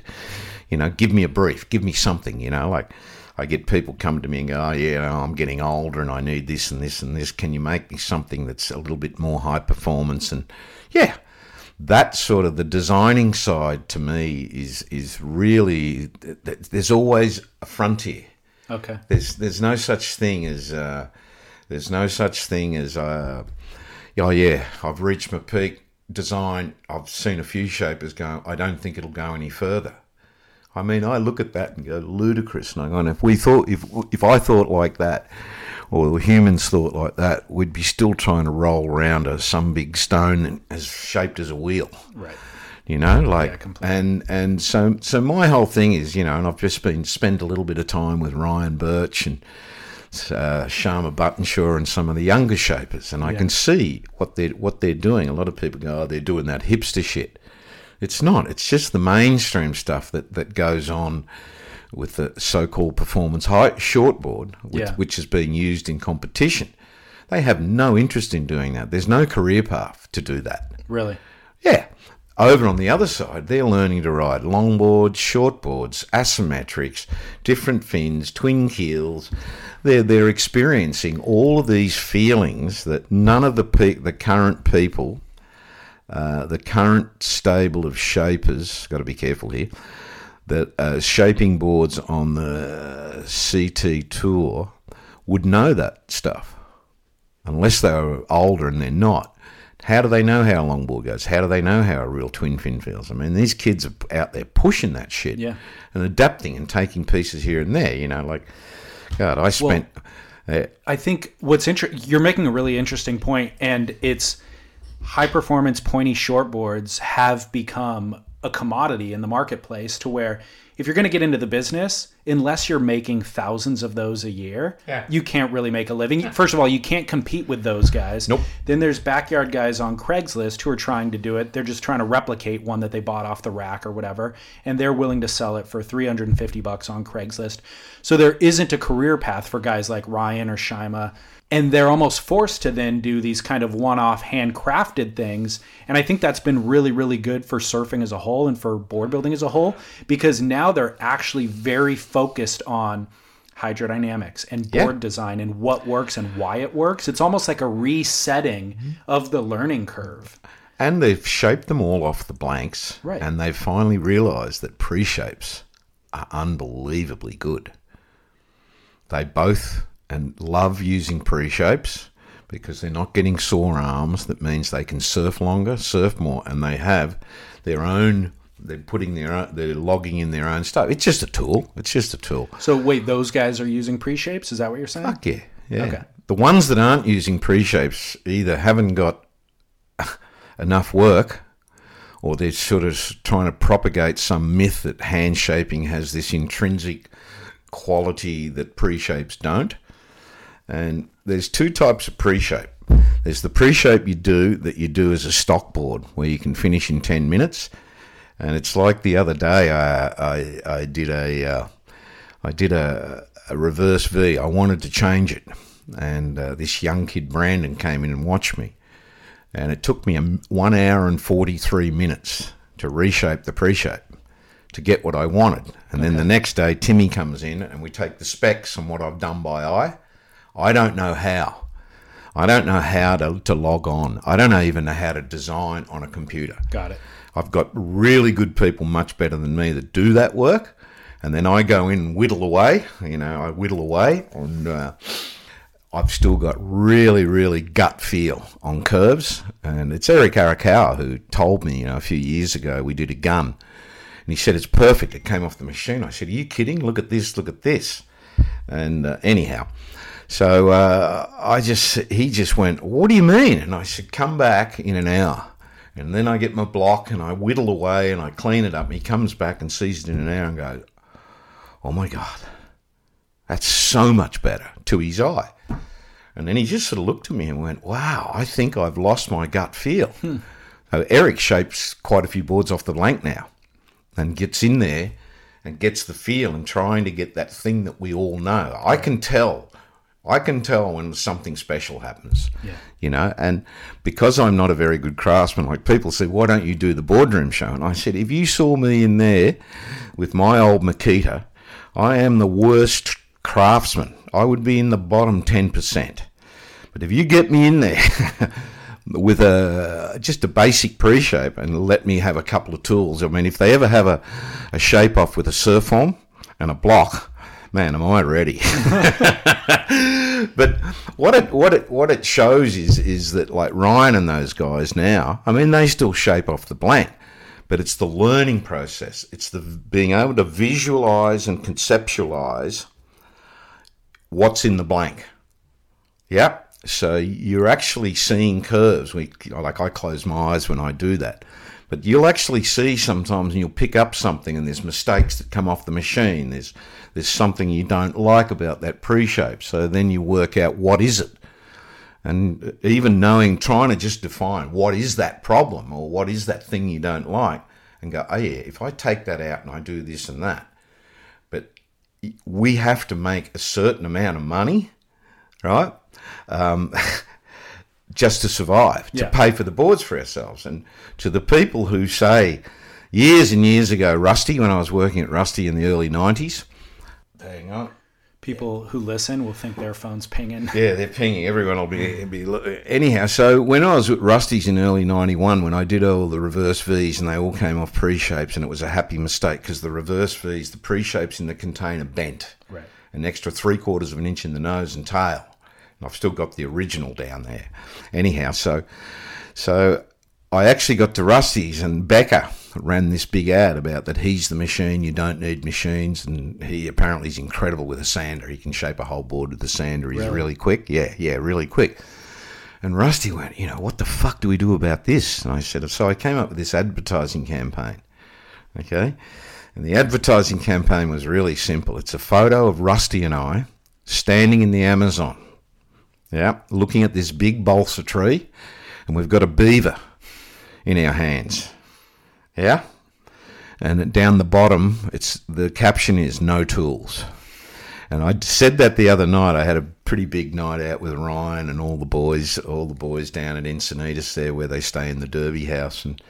You know, give me a brief, give me something. You know, like I get people come to me and go, "Oh yeah, I'm getting older and I need this and this and this. Can you make me something that's a little bit more high performance?" And yeah, that sort of the designing side to me is is really th- th- there's always a frontier. okay. There's there's no such thing as uh, there's no such thing as uh, oh yeah, I've reached my peak design. I've seen a few shapers go. I don't think it'll go any further. I mean, I look at that and go ludicrous, and I go, and if we thought, if if I thought like that, or humans thought like that, we'd be still trying to roll around a, some big stone as shaped as a wheel Right. you know like completely. and and so so my whole thing is you know and i've just been spent a little bit of time with ryan Burch and uh, Shyama Buttonshaw and some of the younger shapers, and I Yeah. can see what they're what they're doing. A lot of people go, "Oh, they're doing that hipster shit." It's not. It's just the mainstream stuff that, that goes on with the so-called performance high shortboard, which, Yeah. which is being used in competition. They have no interest in doing that. There's no career path to do that. Really? Yeah. Over on the other side, they're learning to ride longboards, shortboards, asymmetrics, different fins, twin keels. They're, they're experiencing all of these feelings that none of the pe- the current people, uh, the current stable of shapers, got to be careful here, that uh, shaping boards on the CT tour would know that stuff, unless they were older and they're not. How do they know how a longboard goes? How do they know how a real twin fin feels? I mean, these kids are out there pushing that shit Yeah. and adapting and taking pieces here and there. You know, like God, I spent. uh, I think what's interesting, you're making a really interesting point, and it's high performance pointy shortboards have become a commodity in the marketplace to where if you're going to get into the business, unless you're making thousands of those a year, Yeah. you can't really make a living. First of all, you can't compete with those guys. Nope. Then there's backyard guys on Craigslist who are trying to do it. They're just trying to replicate one that they bought off the rack or whatever, and they're willing to sell it for 350 bucks on Craigslist. So there isn't a career path for guys like Ryan or Shyama, and they're almost forced to then do these kind of one-off handcrafted things. And I think that's been really really good for surfing as a whole and for board building as a whole because now they're actually very focused on hydrodynamics and Yeah. board design and what works and why it works. It's almost like a resetting of the learning curve. and they've shaped them all off the blanks, Right. and they've finally realised that pre-shapes are unbelievably good. They both and love using pre-shapes because they're not getting sore arms. That means they can surf longer, surf more, and they have their own. They're putting their own, they're logging in their own stuff. It's just a tool. It's just a tool. So wait, those guys are using pre-shapes? Is that what you're saying? Fuck yeah, yeah. Okay. The ones that aren't using pre-shapes either haven't got enough work, or they're sort of trying to propagate some myth that hand shaping has this intrinsic quality that pre-shapes don't. And there's two types of pre-shape. There's the pre-shape you do that you do as a stock board, where you can finish in ten minutes. And it's like the other day, I I, I did a uh, I did a, a reverse V. I wanted to change it, and uh, this young kid Brandon came in and watched me, and it took me a, one hour and forty three minutes to reshape the pre-shape to get what I wanted. And then the next day, Timmy comes in, and we take the specs and what I've done by eye. I don't know how. I don't know how to, to log on. I don't even know how to design on a computer. Got it. I've got really good people, much better than me, that do that work, and then I go in and whittle away. You know, I whittle away, and uh, I've still got really, really gut feel on curves. And it's Eric Arakawa who told me, you know, a few years ago we did a gun, and he said it's perfect. It came off the machine. I said, "Are you kidding? Look at this. Look at this." And uh, anyhow, so uh, I just he just went, "What do you mean?" And I said, "Come back in an hour." And then I get my block and I whittle away and I clean it up. And he comes back and sees it in an hour and goes, "Oh my god, that's so much better." To his eye. And then he just sort of looked at me and went, "Wow, I think I've lost my gut feel." Hmm. So Eric shapes quite a few boards off the blank now, and gets in there and gets the feel and trying to get that thing that we all know. I can tell. I can tell when something special happens. Yeah. You know, and because I'm not a very good craftsman, like people say, why don't you do the boardroom show? And I said, if you saw me in there with my old Makita, I am the worst craftsman. I would be in the bottom 10%. But if you get me in there with a just a basic pre-shape and let me have a couple of tools, I mean, if they ever have a, a shape off with a Surform and a block, man, am I ready? but what it what it what it shows is is that like Ryan and those guys now, I mean, they still shape off the blank, but it's the learning process. It's the being able to visualize and conceptualize what's in the blank. Yep. So you're actually seeing curves. We like I close my eyes when I do that. But you'll actually see sometimes and you'll pick up something and there's mistakes that come off the machine. There's there's something you don't like about that pre-shape. So then you work out what is it. And even knowing trying to just define what is that problem or what is that thing you don't like and go, oh yeah, if I take that out and I do this and that. But we have to make a certain amount of money, right? um, just to survive, to Yeah. pay for the boards for ourselves. And to the people who say, years and years ago, Rusty, when I was working at Rusty in the early 90s, hang on. People who listen will think their phone's pinging. Yeah, they're pinging. Everyone will be, be anyhow. So when I was at Rusty's in early '91, when I did all the reverse V's and they all came off pre-shapes, and it was a happy mistake because the reverse V's, the pre-shapes in the container bent, Right. an extra three quarters of an inch in the nose and tail. And I've still got the original down there. Anyhow, so so I actually got to Rusty's and Becker ran this big ad about that he's the machine, you don't need machines, and he apparently is incredible with a sander. He can shape a whole board with a sander. He's Really? really quick. Yeah, yeah, really quick. And Rusty went, you know, what the fuck do we do about this? And I said, so I came up with this advertising campaign. Okay. And the advertising campaign was really simple. It's a photo of Rusty and I standing in the Amazon. Yeah. Looking at this big balsa tree. And we've got a beaver in our hands. Yeah. And down the bottom, it's the caption is no tools. And I said that the other night. I had a pretty big night out with Ryan and all the boys, all the boys down at Encinitas there, where they stay in the Derby house. And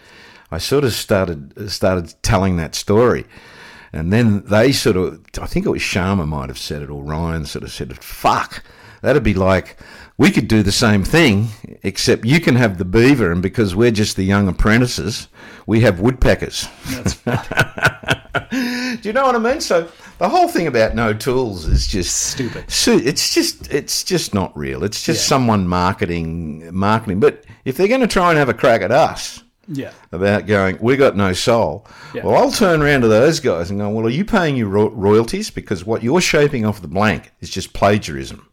I sort of started started telling that story, and then they sort of, I think it was Shyama might have said it, or Ryan sort of said, it, "Fuck, that'd be like." We could do the same thing, except you can have the beaver, and because we're just the young apprentices, we have woodpeckers. Do you know what I mean? So the whole thing about no tools is just Stupid. It's just it's just not real. It's just Yeah. someone marketing marketing. But if they're going to try and have a crack at us Yeah. about going, we got no soul. Yeah. Well, I'll turn around to those guys and go, well, are you paying your ro- royalties because what you're shaping off the blank is just plagiarism.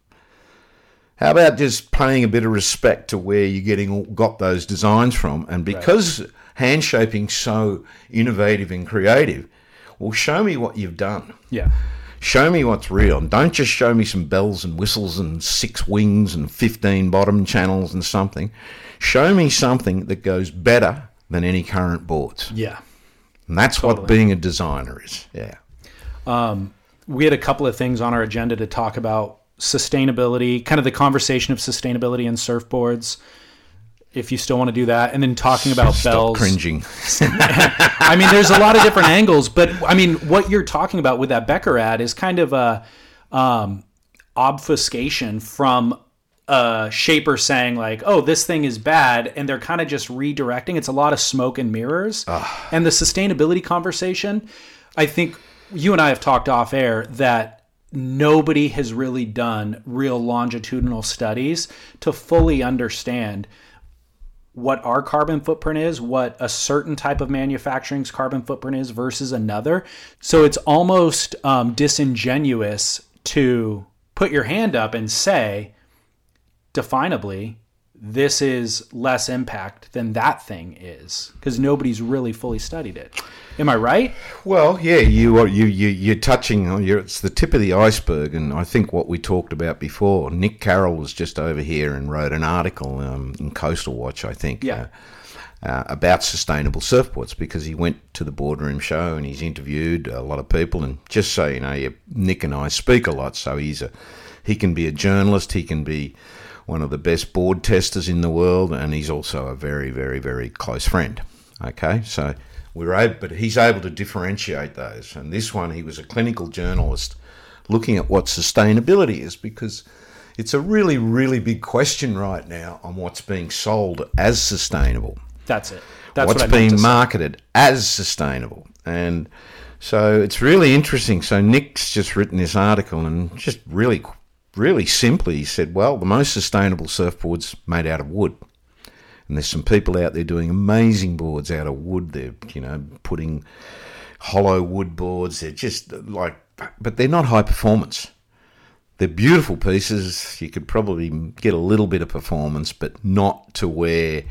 How about just paying a bit of respect to where you're getting got those designs from? And because hand shaping so innovative and creative, well, show me what you've done. Yeah. Show me what's real. And don't just show me some bells and whistles and six wings and 15 bottom channels and something. Show me something that goes better than any current boards. Yeah. And that's what being a designer is. Yeah. Um, we had a couple of things on our agenda to talk about sustainability, kind of the conversation of sustainability and surfboards. If you still want to do that, and then talking about Stop bells. cringing. I mean, there's a lot of different angles, but I mean, what you're talking about with that Becker ad is kind of a um, obfuscation from a shaper saying like, "Oh, this thing is bad," and they're kind of just redirecting. It's a lot of smoke and mirrors. And the sustainability conversation, I think you and I have talked off air that nobody has really done real longitudinal studies to fully understand what our carbon footprint is, what a certain type of manufacturing's carbon footprint is versus another. So it's almost um, disingenuous to put your hand up and say, definably, this is less impact than that thing is, because nobody's really fully studied it. Am I right? Well, yeah, you are you you you're touching on your it's the tip of the iceberg, and I think what we talked about before. Nick Carroll was just over here and wrote an article um, in Coastal Watch, I think. Yeah. Uh, uh, about sustainable surfboards because he went to the boardroom show and he's interviewed a lot of people and just so you know Nick and I speak a lot so he's a he can be a journalist he can be one of the best board testers in the world and he's also a very very very close friend okay so we're able but he's able to differentiate those and this one he was a clinical journalist looking at what sustainability is because it's a really really big question right now on what's being sold as sustainable That's it. That's what's what being marketed as sustainable. And so it's really interesting. So Nick's just written this article and just really, really simply he said, well, the most sustainable surfboards made out of wood. And there's some people out there doing amazing boards out of wood. They're, you know, putting hollow wood boards. They're just like, but they're not high performance. They're beautiful pieces. You could probably get a little bit of performance, but not to where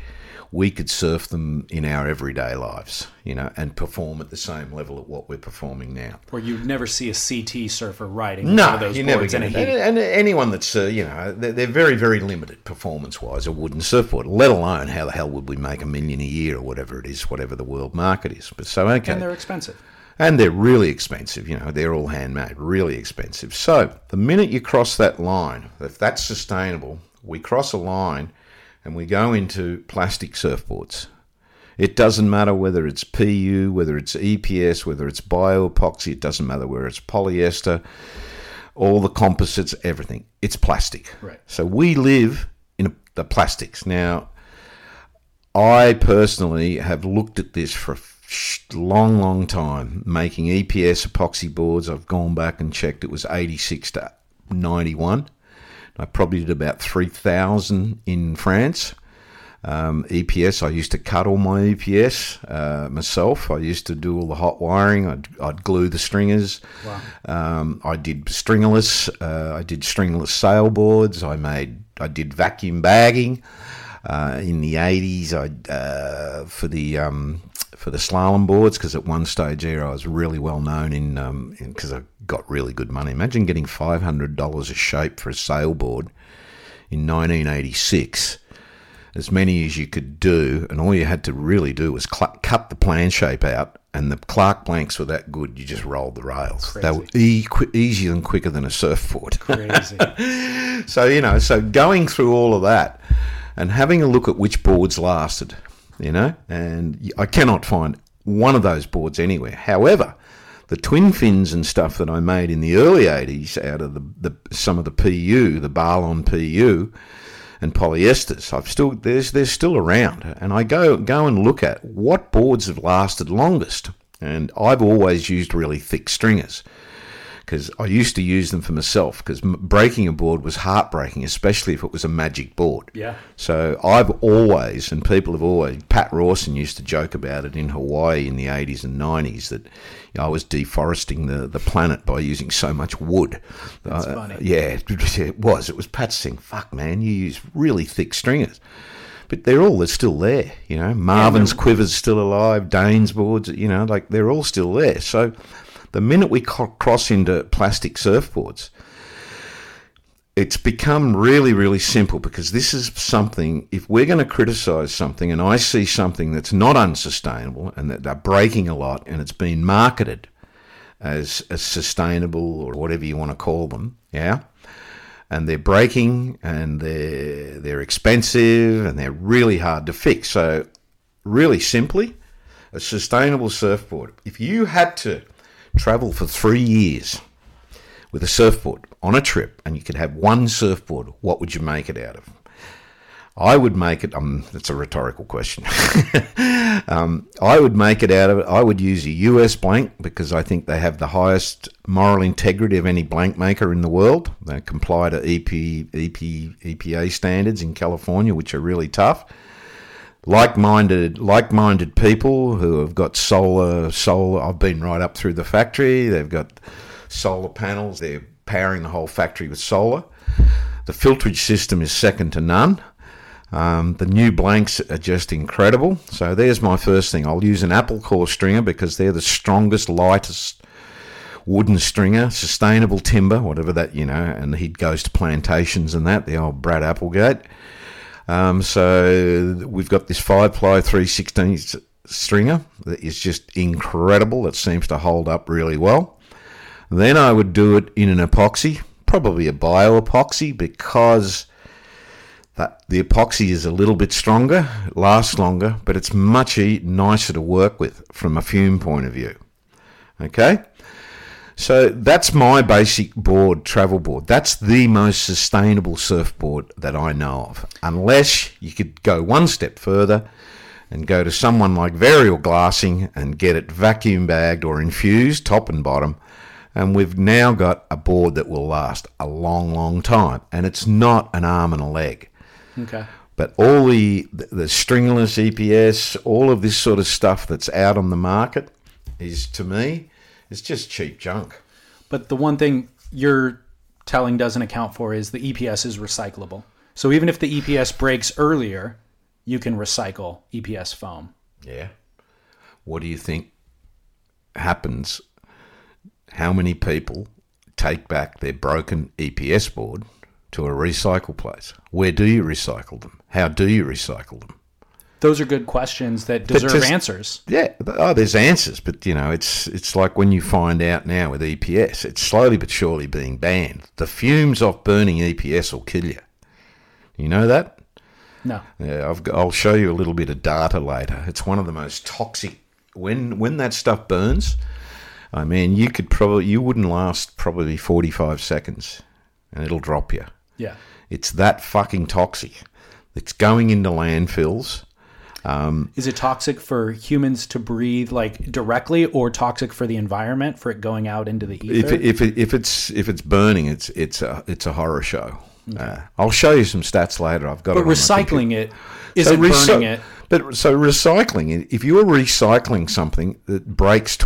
we could surf them in our everyday lives, you know, and perform at the same level at what we're performing now. Where you'd never see a CT surfer riding one No, of those you never boards get in a and anyone that's, uh, you know, they're, they're very, very limited performance-wise, a wooden surfboard, let alone how the hell would we make a million a year or whatever it is, whatever the world market is. But so, okay. And they're expensive. And they're really expensive, you know, they're all handmade, really expensive. So the minute you cross that line, if that's sustainable, we cross a line and we go into plastic surfboards. It doesn't matter whether it's PU, whether it's EPS, whether it's bioepoxy, it doesn't matter whether it's polyester, all the composites, everything. It's plastic. Right. So we live in the plastics. Now, I personally have looked at this for a long, long time, making EPS epoxy boards. I've gone back and checked, it was 86 to 91. I probably did about 3,000 in France. Um, EPS, I used to cut all my EPS uh, myself. I used to do all the hot wiring. I'd, I'd glue the stringers. Wow. Um, I did stringless. Uh, I did stringless sailboards. I made. I did vacuum bagging. Uh, in the 80s, I uh, for the um, for the slalom boards because at one stage here I was really well known in um, because I got really good money. Imagine getting five hundred dollars a shape for a sailboard in 1986 as many as you could do, and all you had to really do was cl- cut the plan shape out, and the Clark blanks were that good, you just rolled the rails. They were e- qu- easier and quicker than a surfboard. Crazy. so, you know, so going through all of that and having a look at which boards lasted, you know, and I cannot find one of those boards anywhere. However, the twin fins and stuff that I made in the early 80s out of the, the some of the PU, the Balon PU, and polyesters. I've still there's they're still around, and I go go and look at what boards have lasted longest. And I've always used really thick stringers because I used to use them for myself because breaking a board was heartbreaking, especially if it was a magic board. Yeah. So I've always, and people have always, Pat Rawson used to joke about it in Hawaii in the 80s and 90s that you know, I was deforesting the, the planet by using so much wood. That's uh, funny. Yeah, it was. It was Pat saying, fuck, man, you use really thick stringers but they're all they're still there. You know, Marvin's yeah, Quiver's still alive, Dane's boards, you know, like they're all still there. So the minute we cross into plastic surfboards, it's become really, really simple because this is something, if we're going to criticize something and I see something that's not unsustainable and that they're breaking a lot and it's been marketed as, as sustainable or whatever you want to call them, yeah, and they're breaking and they're, they're expensive and they're really hard to fix. So, really simply, a sustainable surfboard, if you had to travel for three years with a surfboard on a trip and you could have one surfboard, what would you make it out of? I would make it. Um, that's a rhetorical question. um, I would make it out of. I would use a US blank because I think they have the highest moral integrity of any blank maker in the world. They comply to EP, EP, EPA standards in California, which are really tough like-minded like-minded people who have got solar solar I've been right up through the factory. They've got solar panels. They're powering the whole factory with solar. The filtrage system is second to none. Um, the new blanks are just incredible. So there's my first thing. I'll use an Applegate stringer because they're the strongest lightest wooden stringer sustainable timber whatever that you know and he goes to plantations and that the old Brad Applegate um, so we've got this five ply 316 stringer that is just incredible. That seems to hold up really well. Then I would do it in an epoxy, probably a bio epoxy, because that the epoxy is a little bit stronger, lasts longer, but it's much nicer to work with from a fume point of view. Okay. So that's my basic board, travel board. That's the most sustainable surfboard that I know of. Unless you could go one step further and go to someone like Varial Glassing and get it vacuum bagged or infused, top and bottom. And we've now got a board that will last a long, long time. And it's not an arm and a leg. Okay. But all the, the stringless EPS, all of this sort of stuff that's out on the market is, to me, it's just cheap junk. But the one thing you're telling doesn't account for is the EPS is recyclable. So even if the EPS breaks earlier, you can recycle EPS foam. Yeah. What do you think happens? How many people take back their broken EPS board to a recycle place? Where do you recycle them? How do you recycle them? Those are good questions that deserve just- answers. Yeah, oh, there's answers, but you know, it's it's like when you find out now with EPS, it's slowly but surely being banned. The fumes off burning EPS will kill you. You know that? No. Yeah, I've I'll show you a little bit of data later. It's one of the most toxic. When when that stuff burns, I mean, you could probably you wouldn't last probably 45 seconds, and it'll drop you. Yeah. It's that fucking toxic. It's going into landfills. Is it toxic for humans to breathe like directly, or toxic for the environment for it going out into the ether? If if it, if it's if it's burning, it's it's a it's a horror show. Uh, I'll show you some stats later. I've got but it on my computer. recycling it So isn't recy- burning it. But so recycling, if you are recycling something that breaks t-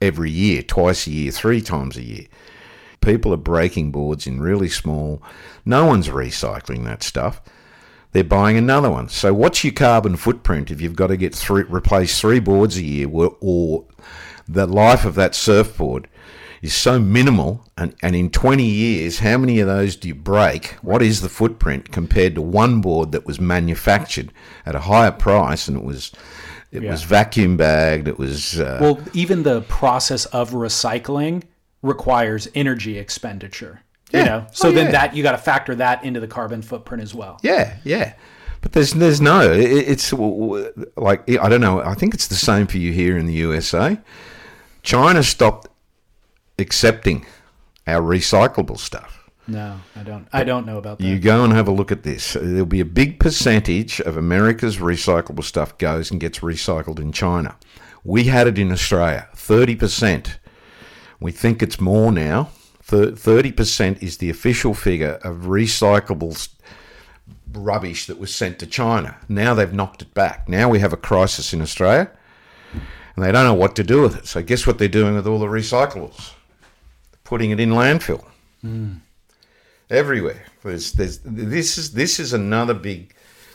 every year, twice a year, three times a year, people are breaking boards in really small. No one's recycling that stuff. They're buying another one. So what's your carbon footprint if you've got to get three, replace three boards a year, or, or the life of that surfboard is so minimal, and, and in 20 years, how many of those do you break? What is the footprint compared to one board that was manufactured at a higher price and it was it was vacuum bagged, it was uh, Well, even the process of recycling requires energy expenditure. You know, oh, so Oh, then yeah. that you got to factor that into the carbon footprint as well. Yeah, yeah. But there's there's no. it- It's like I don't know. I think it's the same for you here in the USA. China stopped accepting our recyclable stuff. No, I don't. I don't know about that. You go and have a look at this. There'll be a big percentage of America's recyclable stuff goes and gets recycled in China. We had it in Australia, thirty percent. We think it's more now. Thirty percent is the official figure of recyclable s- rubbish that was sent to China. Now they've knocked it back. Now we have a crisis in Australia, and they don't know what to do with it. So guess what they're doing with all the recyclables? Putting it in landfill hmm. everywhere. There's, there's, this is this is another big.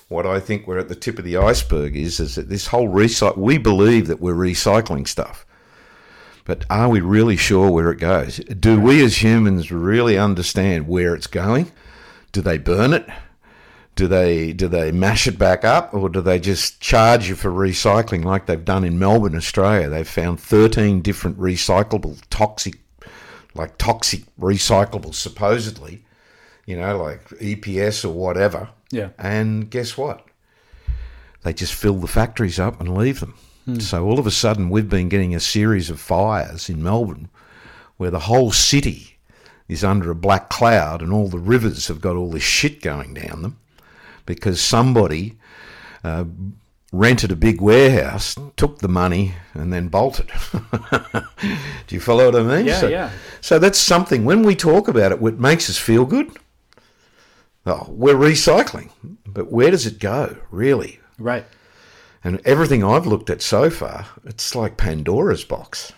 What I think we're at the tip of the iceberg is is that this whole recycle. We believe that we're recycling stuff, but are we really sure where it goes? Do we as humans really understand where it's going? Do they burn it? Do they do they mash it back up, or do they just charge you for recycling like they've done in Melbourne, Australia? They've found thirteen different recyclable toxic, like toxic recyclables supposedly, you know, like EPS or whatever. Yeah. And guess what? They just fill the factories up and leave them. So all of a sudden, we've been getting a series of fires in Melbourne where the whole city is under a black cloud and all the rivers have got all this shit going down them because somebody uh, rented a big warehouse, took the money, and then bolted. Do you follow what I mean? Yeah, so, yeah. So that's something, when we talk about it, what makes us feel good. Oh, we're recycling, but where does it go, really? Right. And everything I've looked at so far, it's like Pandora's box.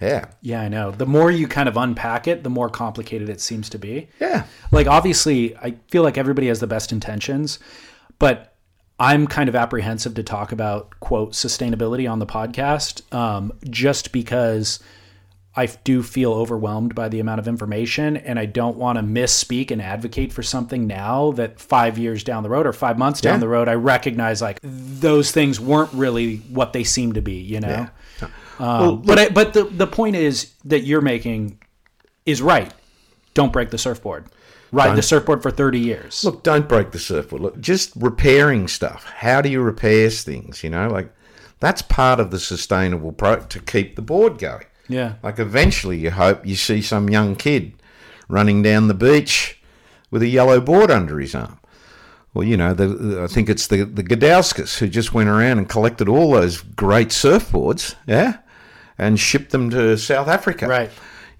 Yeah. Yeah, I know. The more you kind of unpack it, the more complicated it seems to be. Yeah. Like, obviously, I feel like everybody has the best intentions, but I'm kind of apprehensive to talk about, quote, sustainability on the podcast um, just because I do feel overwhelmed by the amount of information and I don't want to misspeak and advocate for something now that five years down the road or five months down Yeah. the road, I recognize like those things weren't really what they seem to be, you know? Um, but I, but the, the point is that you're making is right. Don't break the surfboard. Ride the surfboard for 30 years. Look, don't break the surfboard. Look, just repairing stuff. How do you repair things? You know, like that's part of the sustainable pro to keep the board going. Yeah. Like eventually, you hope you see some young kid running down the beach with a yellow board under his arm. Well, you know, the, I think it's the the Gudauskas who just went around and collected all those great surfboards, yeah, and shipped them to South Africa. Right.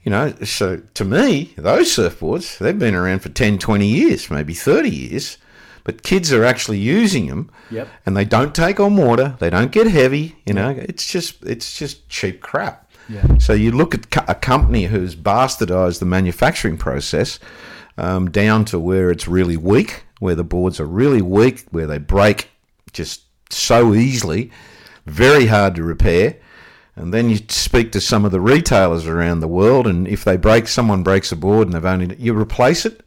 You know, so to me, those surfboards, they've been around for 10, 20 years, maybe 30 years, but kids are actually using them Yep. and they don't take on water, they don't get heavy, you know, it's just it's just cheap crap. Yeah. So you look at a company who's bastardized the manufacturing process um, down to where it's really weak, where the boards are really weak, where they break just so easily, very hard to repair. And then you speak to some of the retailers around the world, and if they break, someone breaks a board, and they've only you replace it,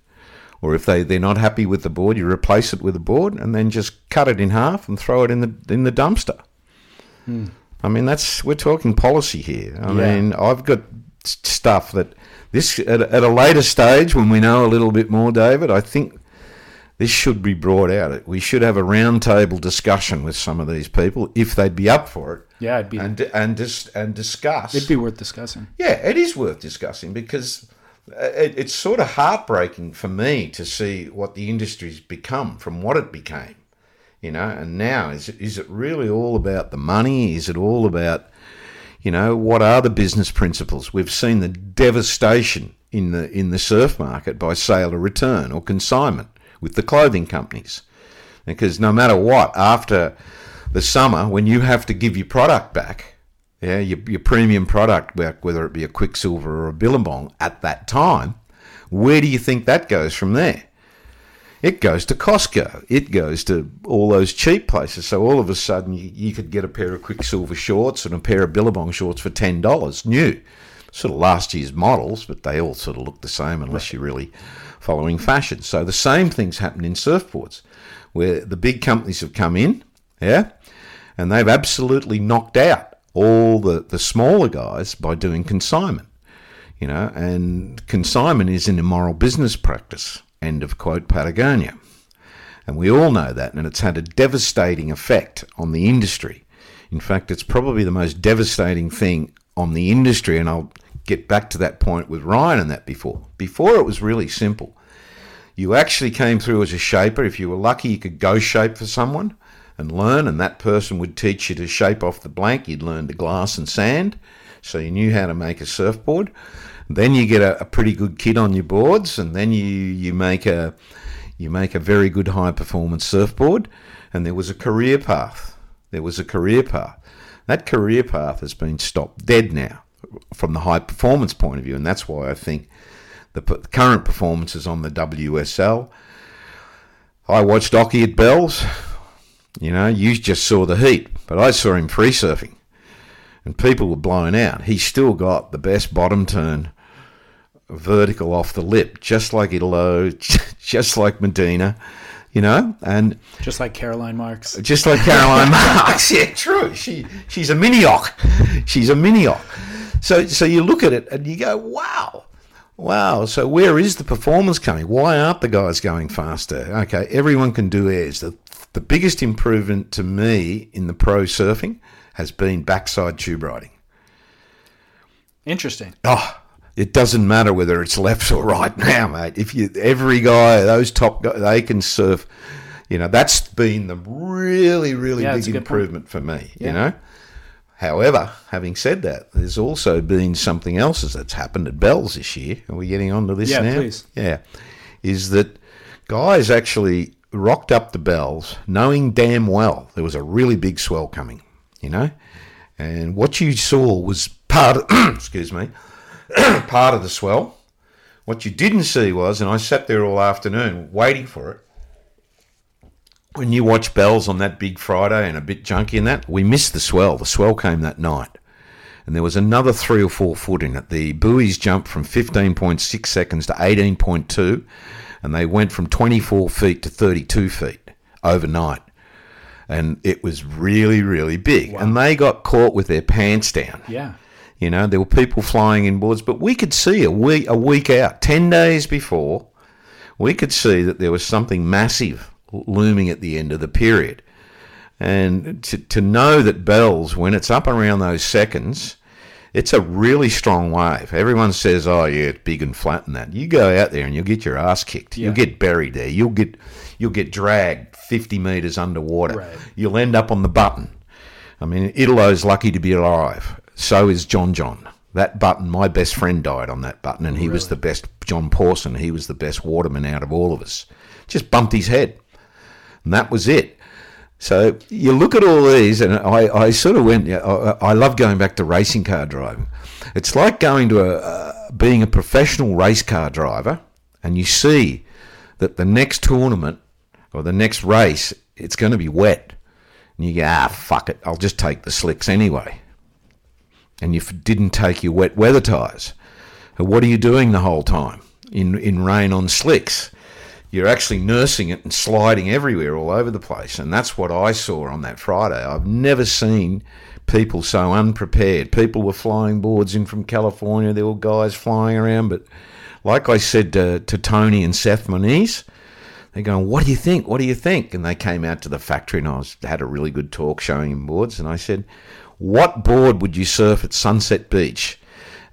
Or if they, they're not happy with the board, you replace it with a board and then just cut it in half and throw it in the in the dumpster. I mean, that's we're talking policy here. I Yeah. mean, I've got stuff that this at, a- at a later stage when we know a little bit more, David. I think this should be brought out. We should have a roundtable discussion with some of these people if they'd be up for it. Yeah, it'd be and and dis, and discuss. it'd be worth discussing. Yeah, it is worth discussing because it, it's sort of heartbreaking for me to see what the industry's become from what it became. You know, and now is it, is it really all about the money? Is it all about, you know, what are the business principles? We've seen the devastation in the in the surf market by sale or return or consignment with the clothing companies, because no matter what, after the summer when you have to give your product back, yeah, your, your premium product back, whether it be a Quiksilver or a Billabong at that time, where do you think that goes from there? It goes to Costco. It goes to all those cheap places. So all of a sudden, you, you could get a pair of Quiksilver shorts and a pair of Billabong shorts for ten dollars, new, sort of last year's models, but they all sort of look the same unless you're really following fashion. So the same things happen in surfboards, where the big companies have come in, yeah, and they've absolutely knocked out all the, the smaller guys by doing consignment you know, and consignment is an immoral business practice. End of quote, Patagonia. And we all know that, and it's had a devastating effect on the industry. In fact, it's probably the most devastating thing on the industry, and I'll get back to that point with Ryan and that before. Before it was really simple. You actually came through as a shaper. If you were lucky, you could go shape for someone and learn, and that person would teach you to shape off the blank. You'd learn to glass and sand, so you knew how to make a surfboard. Then you get a, a pretty good kit on your boards, and then you, you make a you make a very good high performance surfboard. And there was a career path. There was a career path. That career path has been stopped dead now from the high performance point of view, and that's why I think the current performances on the WSL. I watched Occy at Bells. You know, you just saw the heat, but I saw him free surfing, and people were blown out. He still got the best bottom turn vertical off the lip, just like Italo, just like Medina, you know, and Just like Caroline Marks. just like Caroline Marks. Yeah, true. She she's a minioc. She's a minioc. So so you look at it and you go, wow. Wow. So where is the performance coming? Why aren't the guys going faster? Okay, everyone can do airs. The the biggest improvement to me in the pro surfing has been backside tube riding. Interesting. Oh, it doesn't matter whether it's left or right now, mate. If you every guy, those top guys, they can surf. You know, that's been the really, really Yeah, big good point. improvement for me. You know. However, having said that, there's also been something else that's happened at Bells this year. Are we getting on to this Yeah, now? please. Yeah, is that guys actually rocked up the Bells knowing damn well there was a really big swell coming. You know, and what you saw was part. Of, excuse me part of the swell. What you didn't see was, and I sat there all afternoon waiting for it. When you watch Bells on that big Friday and a bit junky and that, we missed the swell. The swell came that night. And there was another three or four foot in it. The buoys jumped from 15.6 seconds to 18.2, and they went from 24 feet to 32 feet overnight. And it was really, really big. And they got caught with their pants down. Yeah. You know, there were people flying in boards, but we could see a week, a week out, 10 days before, we could see that there was something massive looming at the end of the period. And to, to know that Bells, when it's up around those seconds, it's a really strong wave. Everyone says, oh, yeah, it's big and flat and that. You go out there and you'll get your ass kicked. You'll get buried there. You'll get, you'll get dragged 50 metres underwater. Right. You'll end up on the button. I mean, Italo's lucky to be alive. So is John John. That button, my best friend died on that button, and he was the best. John Pawson, he was the best waterman out of all of us. Just bumped his head, and that was it. So you look at all these, and I, I sort of went. Yeah, I, I love going back to racing car driving. It's like going to a uh, being a professional race car driver, and you see that the next tournament or the next race, it's going to be wet, and you go, ah, fuck it, I'll just take the slicks anyway and you didn't take your wet weather tyres. What are you doing the whole time in, in rain on slicks? you're actually nursing it and sliding everywhere all over the place. And that's what I saw on that Friday. I've never seen people so unprepared. People were flying boards in from California. There were guys flying around. But like I said to, to Tony and Seth Moniz, they're going, "What do you think? What do you think?" And they came out to the factory, and I was had a really good talk showing them boards. And I said, "What board would you surf at Sunset Beach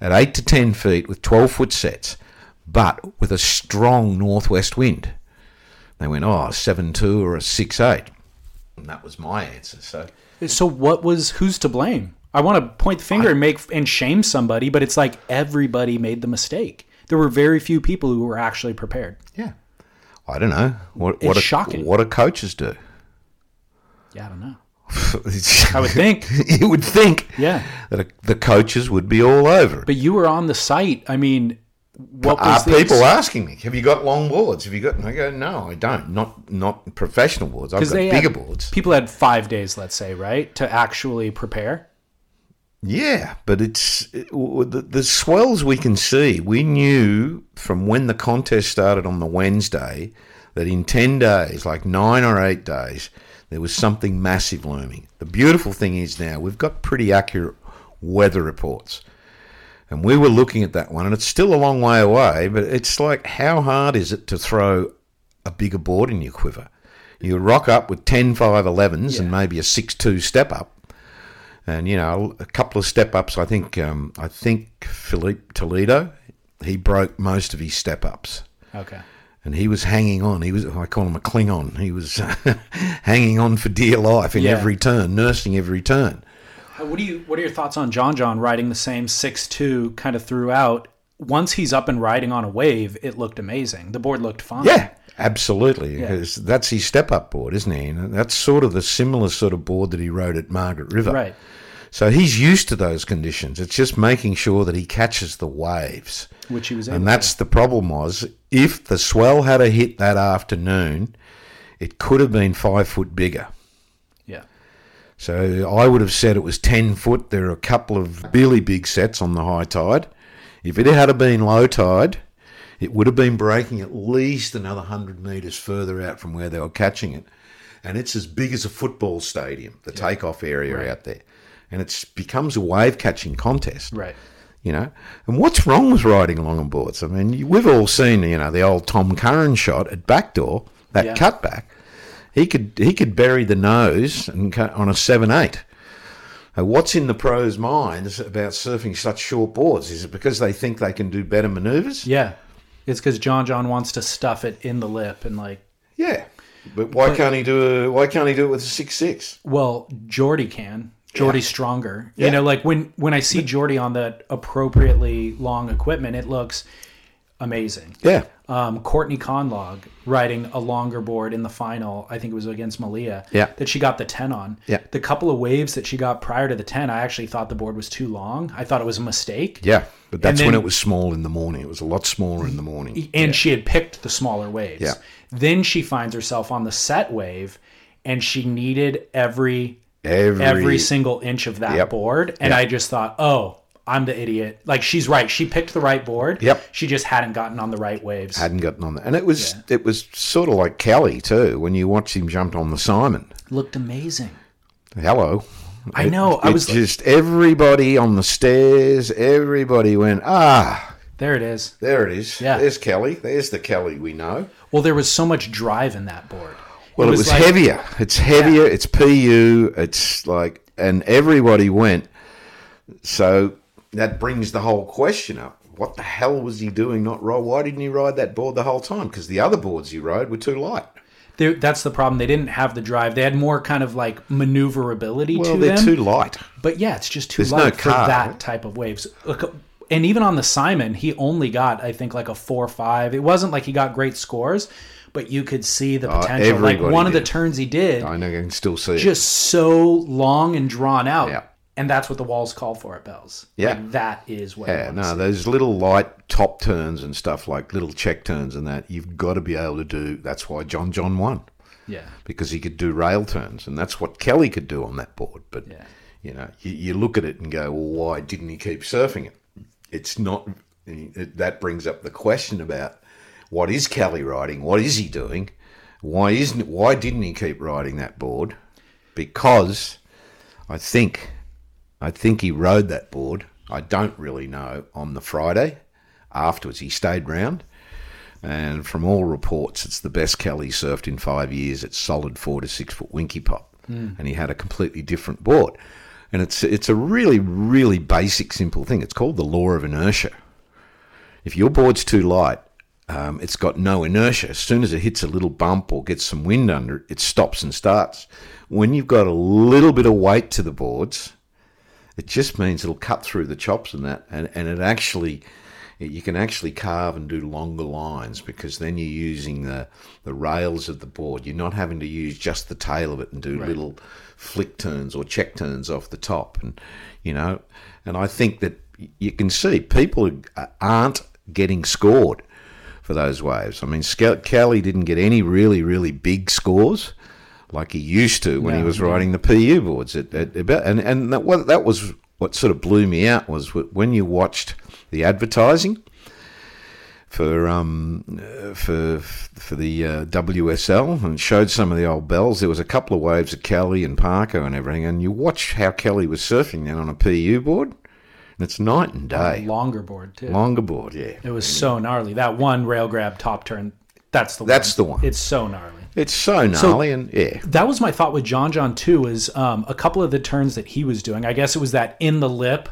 at eight to ten feet with twelve foot sets, but with a strong northwest wind?" They went, "Oh, a seven two or a six eight. And that was my answer. So So what was who's to blame? I want to point the finger and make and shame somebody, but it's like everybody made the mistake. There were very few people who were actually prepared. yeah, I don't know what what a, shocking. what do coaches do. Yeah, I don't know. I would think. you would think Yeah. that a, the coaches would be all over it. But you were on the site. I mean, what Are uh, was the people asking me, "Have you got long boards? Have you got?" And I go, "No, I don't. Not not professional boards. I've got bigger had- boards." People had five days, let's say, right, to actually prepare. Yeah, but it's it, the, the swells we can see. We knew from when the contest started on the Wednesday that in ten days, like nine or eight days, there was something massive looming. The beautiful thing is now we've got pretty accurate weather reports. And we were looking at that one, and it's still a long way away, but it's like, how hard is it to throw a bigger board in your quiver? You rock up with 10 5 11s and maybe a 6 2 step up. And, you know, a couple of step ups, I think, um, I think Filipe Toledo, he broke most of his step ups. Okay. And he was hanging on. He was, I call him a Klingon. He was hanging on for dear life in Yeah. every turn, nursing every turn. Uh, What do you? What are your thoughts on John John riding the same six two kind of throughout? Once he's up and riding on a wave, it looked amazing. The board looked fine. Yeah, absolutely. Because that's his step up board, isn't he? And that's sort of the similar sort of board that he rode at Margaret River. Right. So he's used to those conditions. It's just making sure that he catches the waves. Which he was able. And that's the problem was if the swell had a hit that afternoon, it could have been five foot bigger. yeah. So I would have said it was 10 foot. There are a couple of really big sets on the high tide. If it had been low tide, it would have been breaking at least another 100 metres further out from where they were catching it. And it's as big as a football stadium, the takeoff area out there. And it becomes a wave catching contest Right. You know. And what's wrong with riding along on boards? I mean, we've all seen, you know, the old Tom Curren shot at backdoor, that Yeah. cutback. He could he could bury the nose and cut on a seven eight. Uh, what's in the pros' minds about surfing such short boards? Is it because they think they can do better manoeuvres? Yeah. It's because John John wants to stuff it in the lip and like. Yeah. But why can't he do a, why can't he do it with a six six? Well, Jordy can. Jordy's stronger. Yeah. You know, like when when I see Jordy on that appropriately long equipment, it looks amazing. Yeah. um, Courtney Conlogue riding a longer board in the final. I think it was against Malia. Yeah. That she got the 10 on. Yeah. The couple of waves that she got prior to the 10, I actually thought the board was too long. I thought it was a mistake. Yeah. But that's And when it was small in the morning. It was a lot smaller in the morning. And she had picked the smaller waves. Yeah. Then she finds herself on the set wave and she needed every Every, every single inch of that Yep. board. And I just thought, oh, I'm the idiot. Like she's right. She picked the right board. Yep. She just hadn't gotten on the right waves. hadn't gotten on that. And it was it was sort of like Kelly too, when you watch him jump on the Simon. Looked amazing. Hello. I It- know, I it's was like- just everybody on the stairs, everybody went, ah, There it is. there it is. Yeah. There's Kelly. There's the Kelly we know. Well, there was so much drive in that board. Well, it was, like- heavier. It's heavier. It's PU. It's like, and everybody went. So that brings the whole question up. What the hell was he doing not ride? Why didn't he ride that board the whole time? Because the other boards he rode were too light. There- That's the problem. They didn't have the drive. They had more kind of like maneuverability Well, to they're them. too light. but yeah, it's just too There's no light for car. that type of waves. Look, And even on the Simon, he only got I think like a four or five. It wasn't like he got great scores, but you could see the uh, potential. like everybody one of the turns he did, I know I can still see it. just so long and drawn out. Yeah. And that's what the walls call for at Bells. Yeah. Like, that is what. Yeah, no, those little light top turns and stuff like little check turns and that you've got to be able to do. That's why John John won Yeah. because he could do rail turns, and that's what Kelly could do on that board. But Yeah. you know, you, you look at it and go, well, why didn't he keep surfing it? It's not. It, that brings up the question about what is Kelly riding? What is he doing? Why isn't? Why didn't he keep riding that board? Because I think, I think he rode that board. I don't really know on the Friday afterwards. He stayed round, and from all reports, it's the best Kelly surfed in five years. It's solid four to six foot Winkipop, hmm. and he had a completely different board. And it's it's a really really basic simple thing. It's called the law of inertia. If your board's too light, um, it's got no inertia. As soon as it hits a little bump or gets some wind under it, it stops and starts. When you've got a little bit of weight to the boards, it just means it'll cut through the chops and that, and, and it actually, you can actually carve and do longer lines because then you're using the, the rails of the board. You're not having to use just the tail of it and do little flick turns or check turns off the top, and you know, and I think that you can see people aren't getting scored for those waves. I mean, Kelly didn't get any really, really big scores like he used to when he No, was he didn't. riding the PU boards. At, at about, and and that, what, that was what sort of blew me out was when you watched the advertising for um for for the uh, WSL and showed some of the old bells. There was a couple of waves of Kelly and Parker and everything, and you watch how Kelly was surfing then on a PU board, it's night and day. Longer board too. Longer board, yeah. It was so gnarly. That one rail grab top turn. That's the That's the one. one. It's so gnarly. It's so gnarly, and yeah, That was my thought with John John too. Is um, a couple of the turns that he was doing. I guess it was that in the lip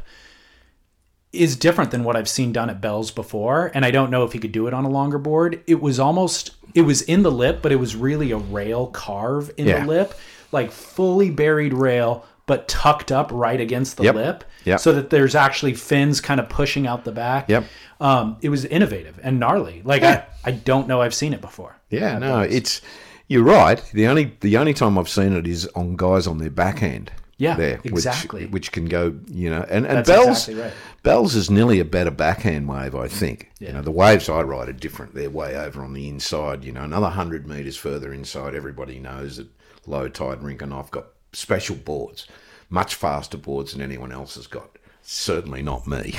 is different than what I've seen done at Bell's before, and I don't know if he could do it on a longer board. It was almost it was in the lip, but it was really a rail carve in Yeah. the lip, like fully buried rail, but tucked up right against the Yep. lip, Yep. so that there's actually fins kind of pushing out the back. Yep. Um, it was innovative and gnarly. Like I, I don't know I've seen it before. yeah. No, it's you're right. The only the only time I've seen it is on guys on their backhand. Yeah, there, exactly. Which, which can go, you know, and and That's Bell's exactly right. Bell's is nearly a better backhand wave, I think. Yeah. You know, the waves I ride are different. They're way over on the inside. You know, another hundred meters further inside. Everybody knows that low tide rink and I've got special boards, much faster boards than anyone else has got. Certainly not me,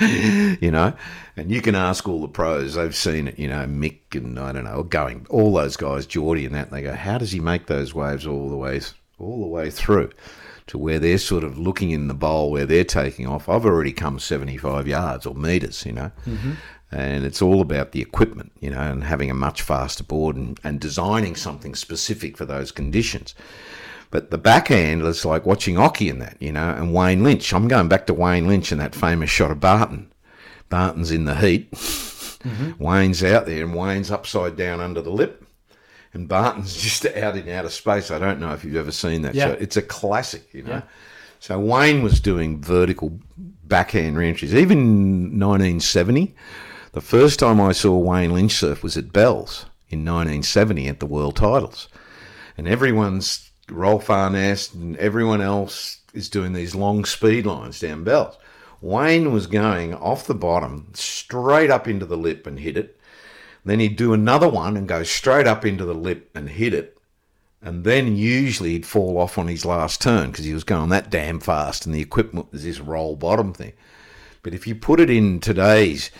you know. And you can ask all the pros; they've seen it. You know, Mick and I don't know, going all those guys, Jordy and that. And they go, "How does he make those waves all the way, all the way through?" to where they're sort of looking in the bowl where they're taking off. I've already come 75 yards or meters, you know, mm-hmm. and it's all about the equipment, you know, and having a much faster board and, and designing something specific for those conditions. But the backhand is like watching Occy in that, you know, and Wayne Lynch. I'm going back to Wayne Lynch and that famous shot of Barton. Barton's in the heat. Mm-hmm. Wayne's out there and Wayne's upside down under the lip. And Barton's just out in outer space. I don't know if you've ever seen that Yeah. show. It's a classic, you know. Yeah. So Wayne was doing vertical backhand reentries. Even in 1970, the first time I saw Wayne Lynch surf was at Bell's in 1970 at the World Titles. And everyone's, Rolf Aurness and everyone else is doing these long speed lines down Bell's. Wayne was going off the bottom, straight up into the lip and hit it. Then he'd do another one and go straight up into the lip and hit it. And then usually he'd fall off on his last turn because he was going that damn fast and the equipment was this roll bottom thing. But if you put it in today's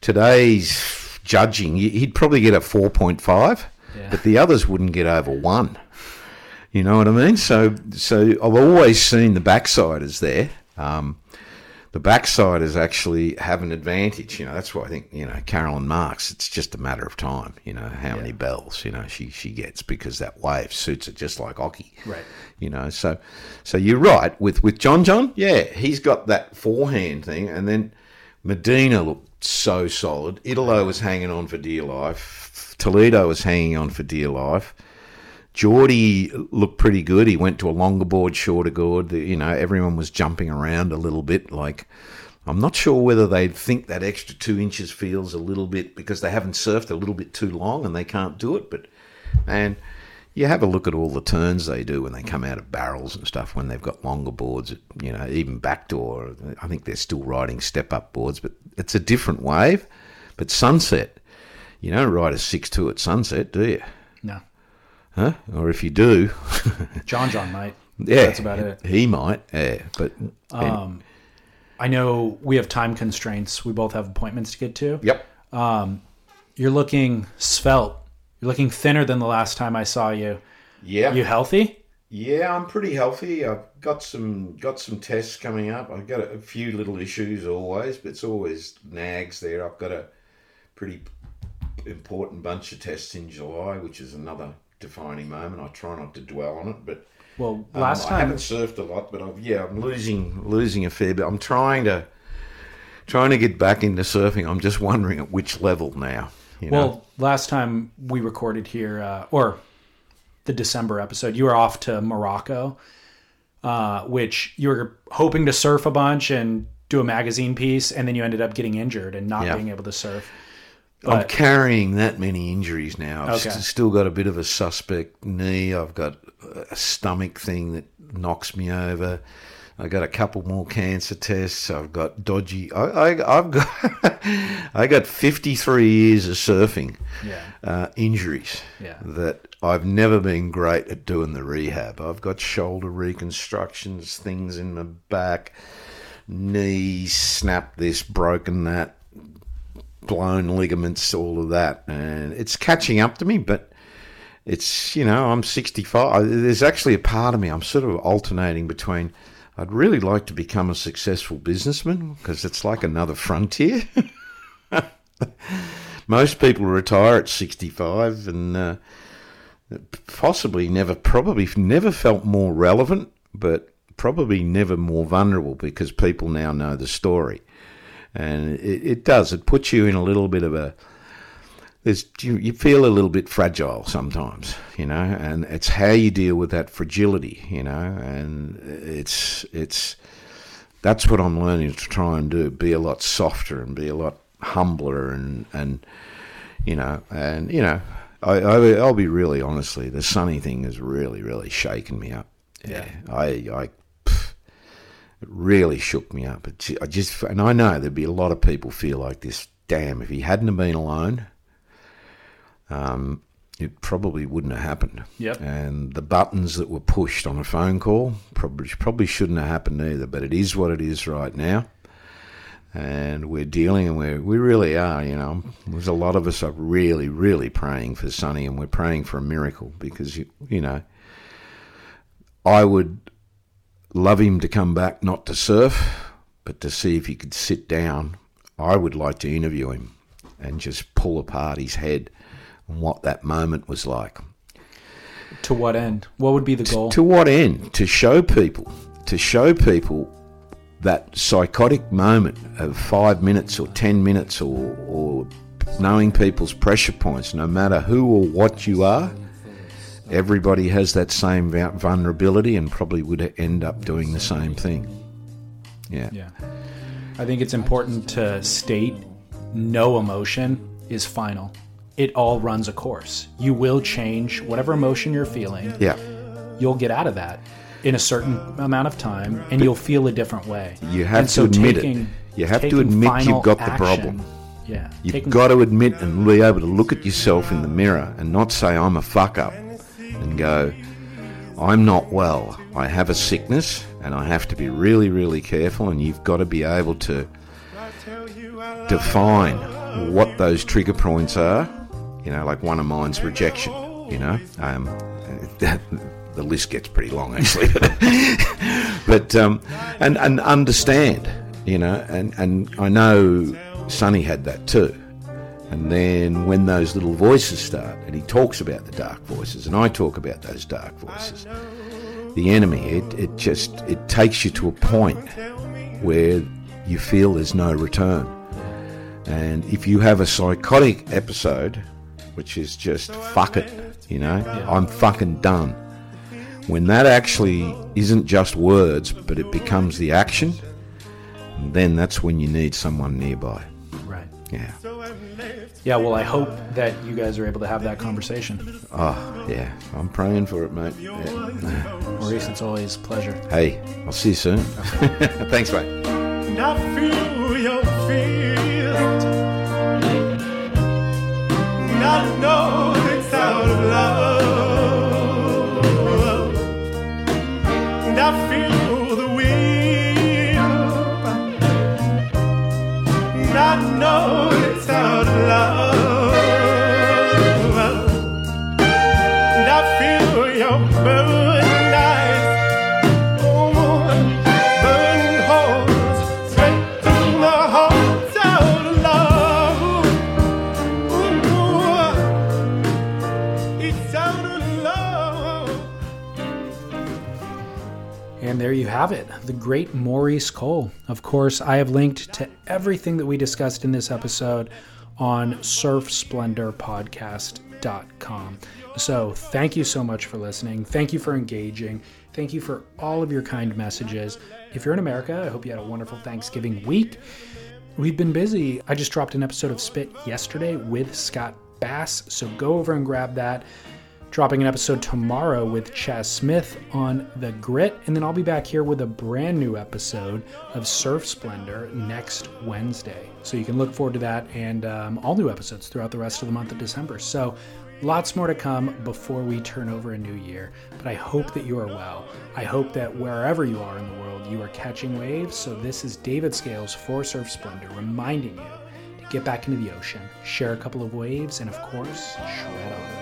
today's judging, he'd probably get a 4.5, Yeah. but the others wouldn't get over 1. You know what I mean? So so I've always seen the backsiders there. Um, the backsiders actually have an advantage. You know, that's why I think, you know, Caroline Marks, it's just a matter of time, you know, how many bells, you know, she, she gets because that wave suits it just like Occy. Right. You know, so so you're right. With with John John, yeah, he's got that forehand thing and then Medina looked so solid. Italo was hanging on for dear life. Toledo was hanging on for dear life. Jordy looked pretty good. He went to a longer board, shorter. The- You know, everyone was jumping around a little bit. Like, I'm not sure whether they think that extra two inches feels a little bit because they haven't surfed a little bit too long and they can't do it. But, man, you have a look at all the turns they do when they come out of barrels and stuff when they've got longer boards, you know, even backdoor. I think they're still riding step up boards, but it's a different wave. But sunset, you don't ride a 6 2 at sunset, do you? No. Huh? Or if you do, John John might. yeah, That's about it. He might, yeah, but um, I know we have time constraints. We both have appointments to get to. yep, um, You're looking svelte. You're looking thinner than the last time I saw you. Yeah. You healthy? Yeah, I'm pretty healthy. I've got some got some tests coming up. I've got a, a few little issues always, but it's always nags there. I've got a pretty important bunch of tests in July, which is another defining moment. I try not to dwell on it, but Well, um, last I time haven't surfed a lot, but I've, yeah, I'm losing losing a fair bit. I'm trying to trying to get back into surfing. I'm just wondering at which level now. You know? Well, last time we recorded here, uh, or the December episode, you were off to Morocco, uh, which you were hoping to surf a bunch and do a magazine piece, and then you ended up getting injured and not Yeah. being able to surf. I'm carrying that many injuries now. I've Okay. st- still got a bit of a suspect knee. I've got a stomach thing that knocks me over. I've got a couple more cancer tests. I've got dodgy. I, I, I've got I got 53 years of surfing yeah, uh, injuries Yeah. that I've never been great at doing the rehab. I've got shoulder reconstructions, things in my back, knees snapped this, broken that, blown ligaments, all of that, and it's catching up to me. But it's you know I'm 65. There's actually a part of me I'm sort of alternating between. I'd really like to become a successful businessman because it's like another frontier. Most people retire at 65 and uh, possibly never, probably never felt more relevant, but probably never more vulnerable because people now know the story. And it, it does, it puts you in a little bit of a, there's, you, you feel a little bit fragile sometimes, you know, and it's how you deal with that fragility, you know, and it's, it's, that's what I'm learning to try and do, be a lot softer and be a lot humbler and, and, you know, and, you know, I, I, I'll be really honestly, the Sunny thing has really, really shaken me up. Yeah. I, I, pff, it really shook me up. It, I just, and I know there'd be a lot of people feel like this. Damn, if he hadn't have been alone, um, it probably wouldn't have happened. Yep. And the buttons that were pushed on a phone call probably probably shouldn't have happened either. But it is what it is right now. And we're dealing, and we we really are. You know, there's a lot of us are really, really praying for Sunny, and we're praying for a miracle because you, you know, I would love him to come back, not to surf, but to see if he could sit down. I would like to interview him and just pull apart his head and what that moment was like. to what end? What would be the goal? To what end? To show people, to show people that psychotic moment of five minutes or ten minutes or, or knowing people's pressure points, no matter who or what you are, everybody has that same vulnerability and probably would end up doing the same thing. Yeah. Yeah. I think it's important to state no emotion is final. It all runs a course. You will change whatever emotion you're feeling. Yeah. You'll get out of that in a certain amount of time and you'll feel a different way. You have to admit it. You have to admit you've got the action- problem. Yeah. You've taking- got to admit and be able to look at yourself in the mirror and not say, I'm a fuck up, and go, I'm not well. I have a sickness and I have to be really, really careful. And you've got to be able to define what those trigger points are. You know, like one of mine's rejection, you know. Um, the list gets pretty long, actually. but um, and and understand, you know, and and I know Sunny had that too. And then when those little voices start, and he talks about the dark voices, and I talk about those dark voices, the enemy, it, it just it takes you to a point where you feel there's no return. And if you have a psychotic episode, which is just fuck it, you know, I'm fucking done. When that actually isn't just words, but it becomes the action, then that's when you need someone nearby. Right. Yeah. Yeah, well, I hope that you guys are able to have that conversation. Oh, yeah. I'm praying for it, mate. Yeah. Maurice, it's always a pleasure. Hey, I'll see you soon. Thanks, mate. And I feel your feelings. And I know have it, the great Maurice Cole. Of course, I have linked to everything that we discussed in this episode on surfsplendorpodcast.com. So, thank you so much for listening. Thank you for engaging. Thank you for all of your kind messages. If you're in America, I hope you had a wonderful Thanksgiving week. We've been busy. I just dropped an episode of Spit yesterday with Scott Bass, so go over and grab that. Dropping an episode tomorrow with Chaz Smith on the grit, and then I'll be back here with a brand new episode of Surf Splendor next Wednesday. So you can look forward to that and um, all new episodes throughout the rest of the month of December. So Lots more to come before we turn over a new year, but I hope that you are well. I hope that wherever you are in the world, you are catching waves. So, this is David Scales for Surf Splendor reminding you to get back into the ocean, share a couple of waves, and of course, shred on.